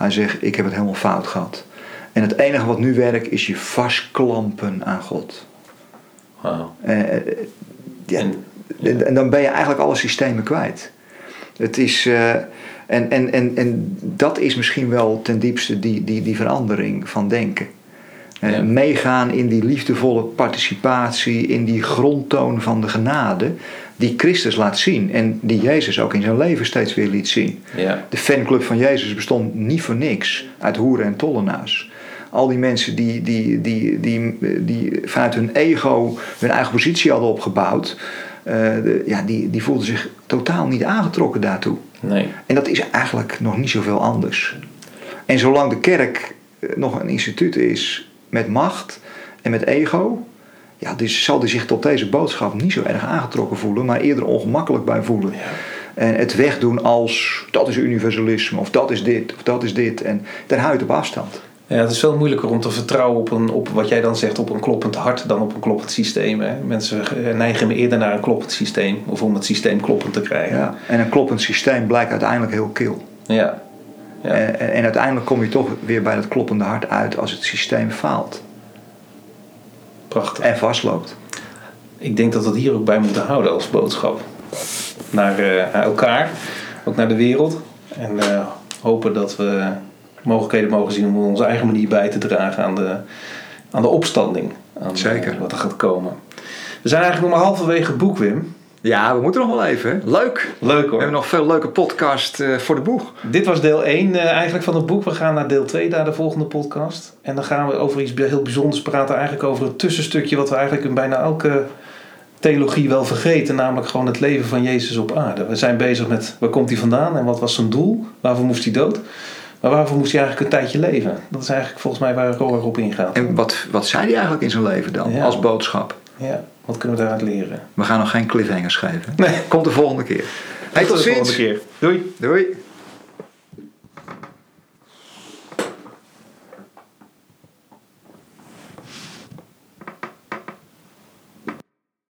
Hij zegt, ik heb het helemaal fout gehad. En het enige wat nu werkt is je vastklampen aan God. Wauw. Eh, eh, ja, En- dan ben je eigenlijk alle systemen kwijt. Het is, eh, en, en, en, en dat is misschien wel ten diepste die, die, die verandering van denken. Ja. Meegaan in die liefdevolle participatie, in die grondtoon van de genade die Christus laat zien en die Jezus ook in zijn leven steeds weer liet zien. Ja. De fanclub van Jezus bestond niet voor niks uit hoeren en tollenaars. Al die mensen die, die, die, die, die vanuit hun ego hun eigen positie hadden opgebouwd, eh, de- ja, die, die voelden zich totaal niet aangetrokken daartoe. Nee. En dat is eigenlijk nog niet zoveel anders. En zolang de kerk eh, nog een instituut is met macht en met ego, ja, dus zal die zich tot deze boodschap niet zo erg aangetrokken voelen, maar eerder ongemakkelijk bij voelen. Ja. En het wegdoen als dat is universalisme, of dat is dit, of dat is dit. En daar hou je het op afstand. Ja, het is veel moeilijker om te vertrouwen op, een, op wat jij dan zegt, op een kloppend hart dan op een kloppend systeem. Hè? Mensen neigen me eerder naar een kloppend systeem of om het systeem kloppend te krijgen. Ja. En een kloppend systeem blijkt uiteindelijk heel kil. Ja. Ja. En, en uiteindelijk kom je toch weer bij dat kloppende hart uit als het systeem faalt Prachtig. en vastloopt. Ik denk dat we het hier ook bij moeten houden als boodschap. Naar, eh, naar elkaar, ook naar de wereld. En eh, hopen dat we mogelijkheden mogen zien om op onze eigen manier bij te dragen aan de, aan de opstanding. Aan, Zeker. eh, wat er gaat komen. We zijn eigenlijk nog maar halverwege het boek, Wim. Ja, we moeten nog wel even. Leuk. Leuk We hoor. hebben nog veel leuke podcast eh, voor de boeg. Dit was deel 1 eh, eigenlijk van het boek. We gaan naar deel 2, naar de volgende podcast. En dan gaan we over iets heel bijzonders praten. Eigenlijk over het tussenstukje wat we eigenlijk in bijna elke theologie wel vergeten. Namelijk gewoon het leven van Jezus op aarde. We zijn bezig met waar komt hij vandaan en wat was zijn doel? Waarvoor moest hij dood? Maar waarvoor moest hij eigenlijk een tijdje leven? Dat is eigenlijk volgens mij waar Roar op ingaat. En wat, wat zei hij eigenlijk in zijn leven dan, Ja. als boodschap? Ja, wat kunnen we daaruit leren? We gaan nog geen cliffhangers geven. Nee. Komt de volgende keer. Hey, tot de ziens. volgende keer. Doei! Doei.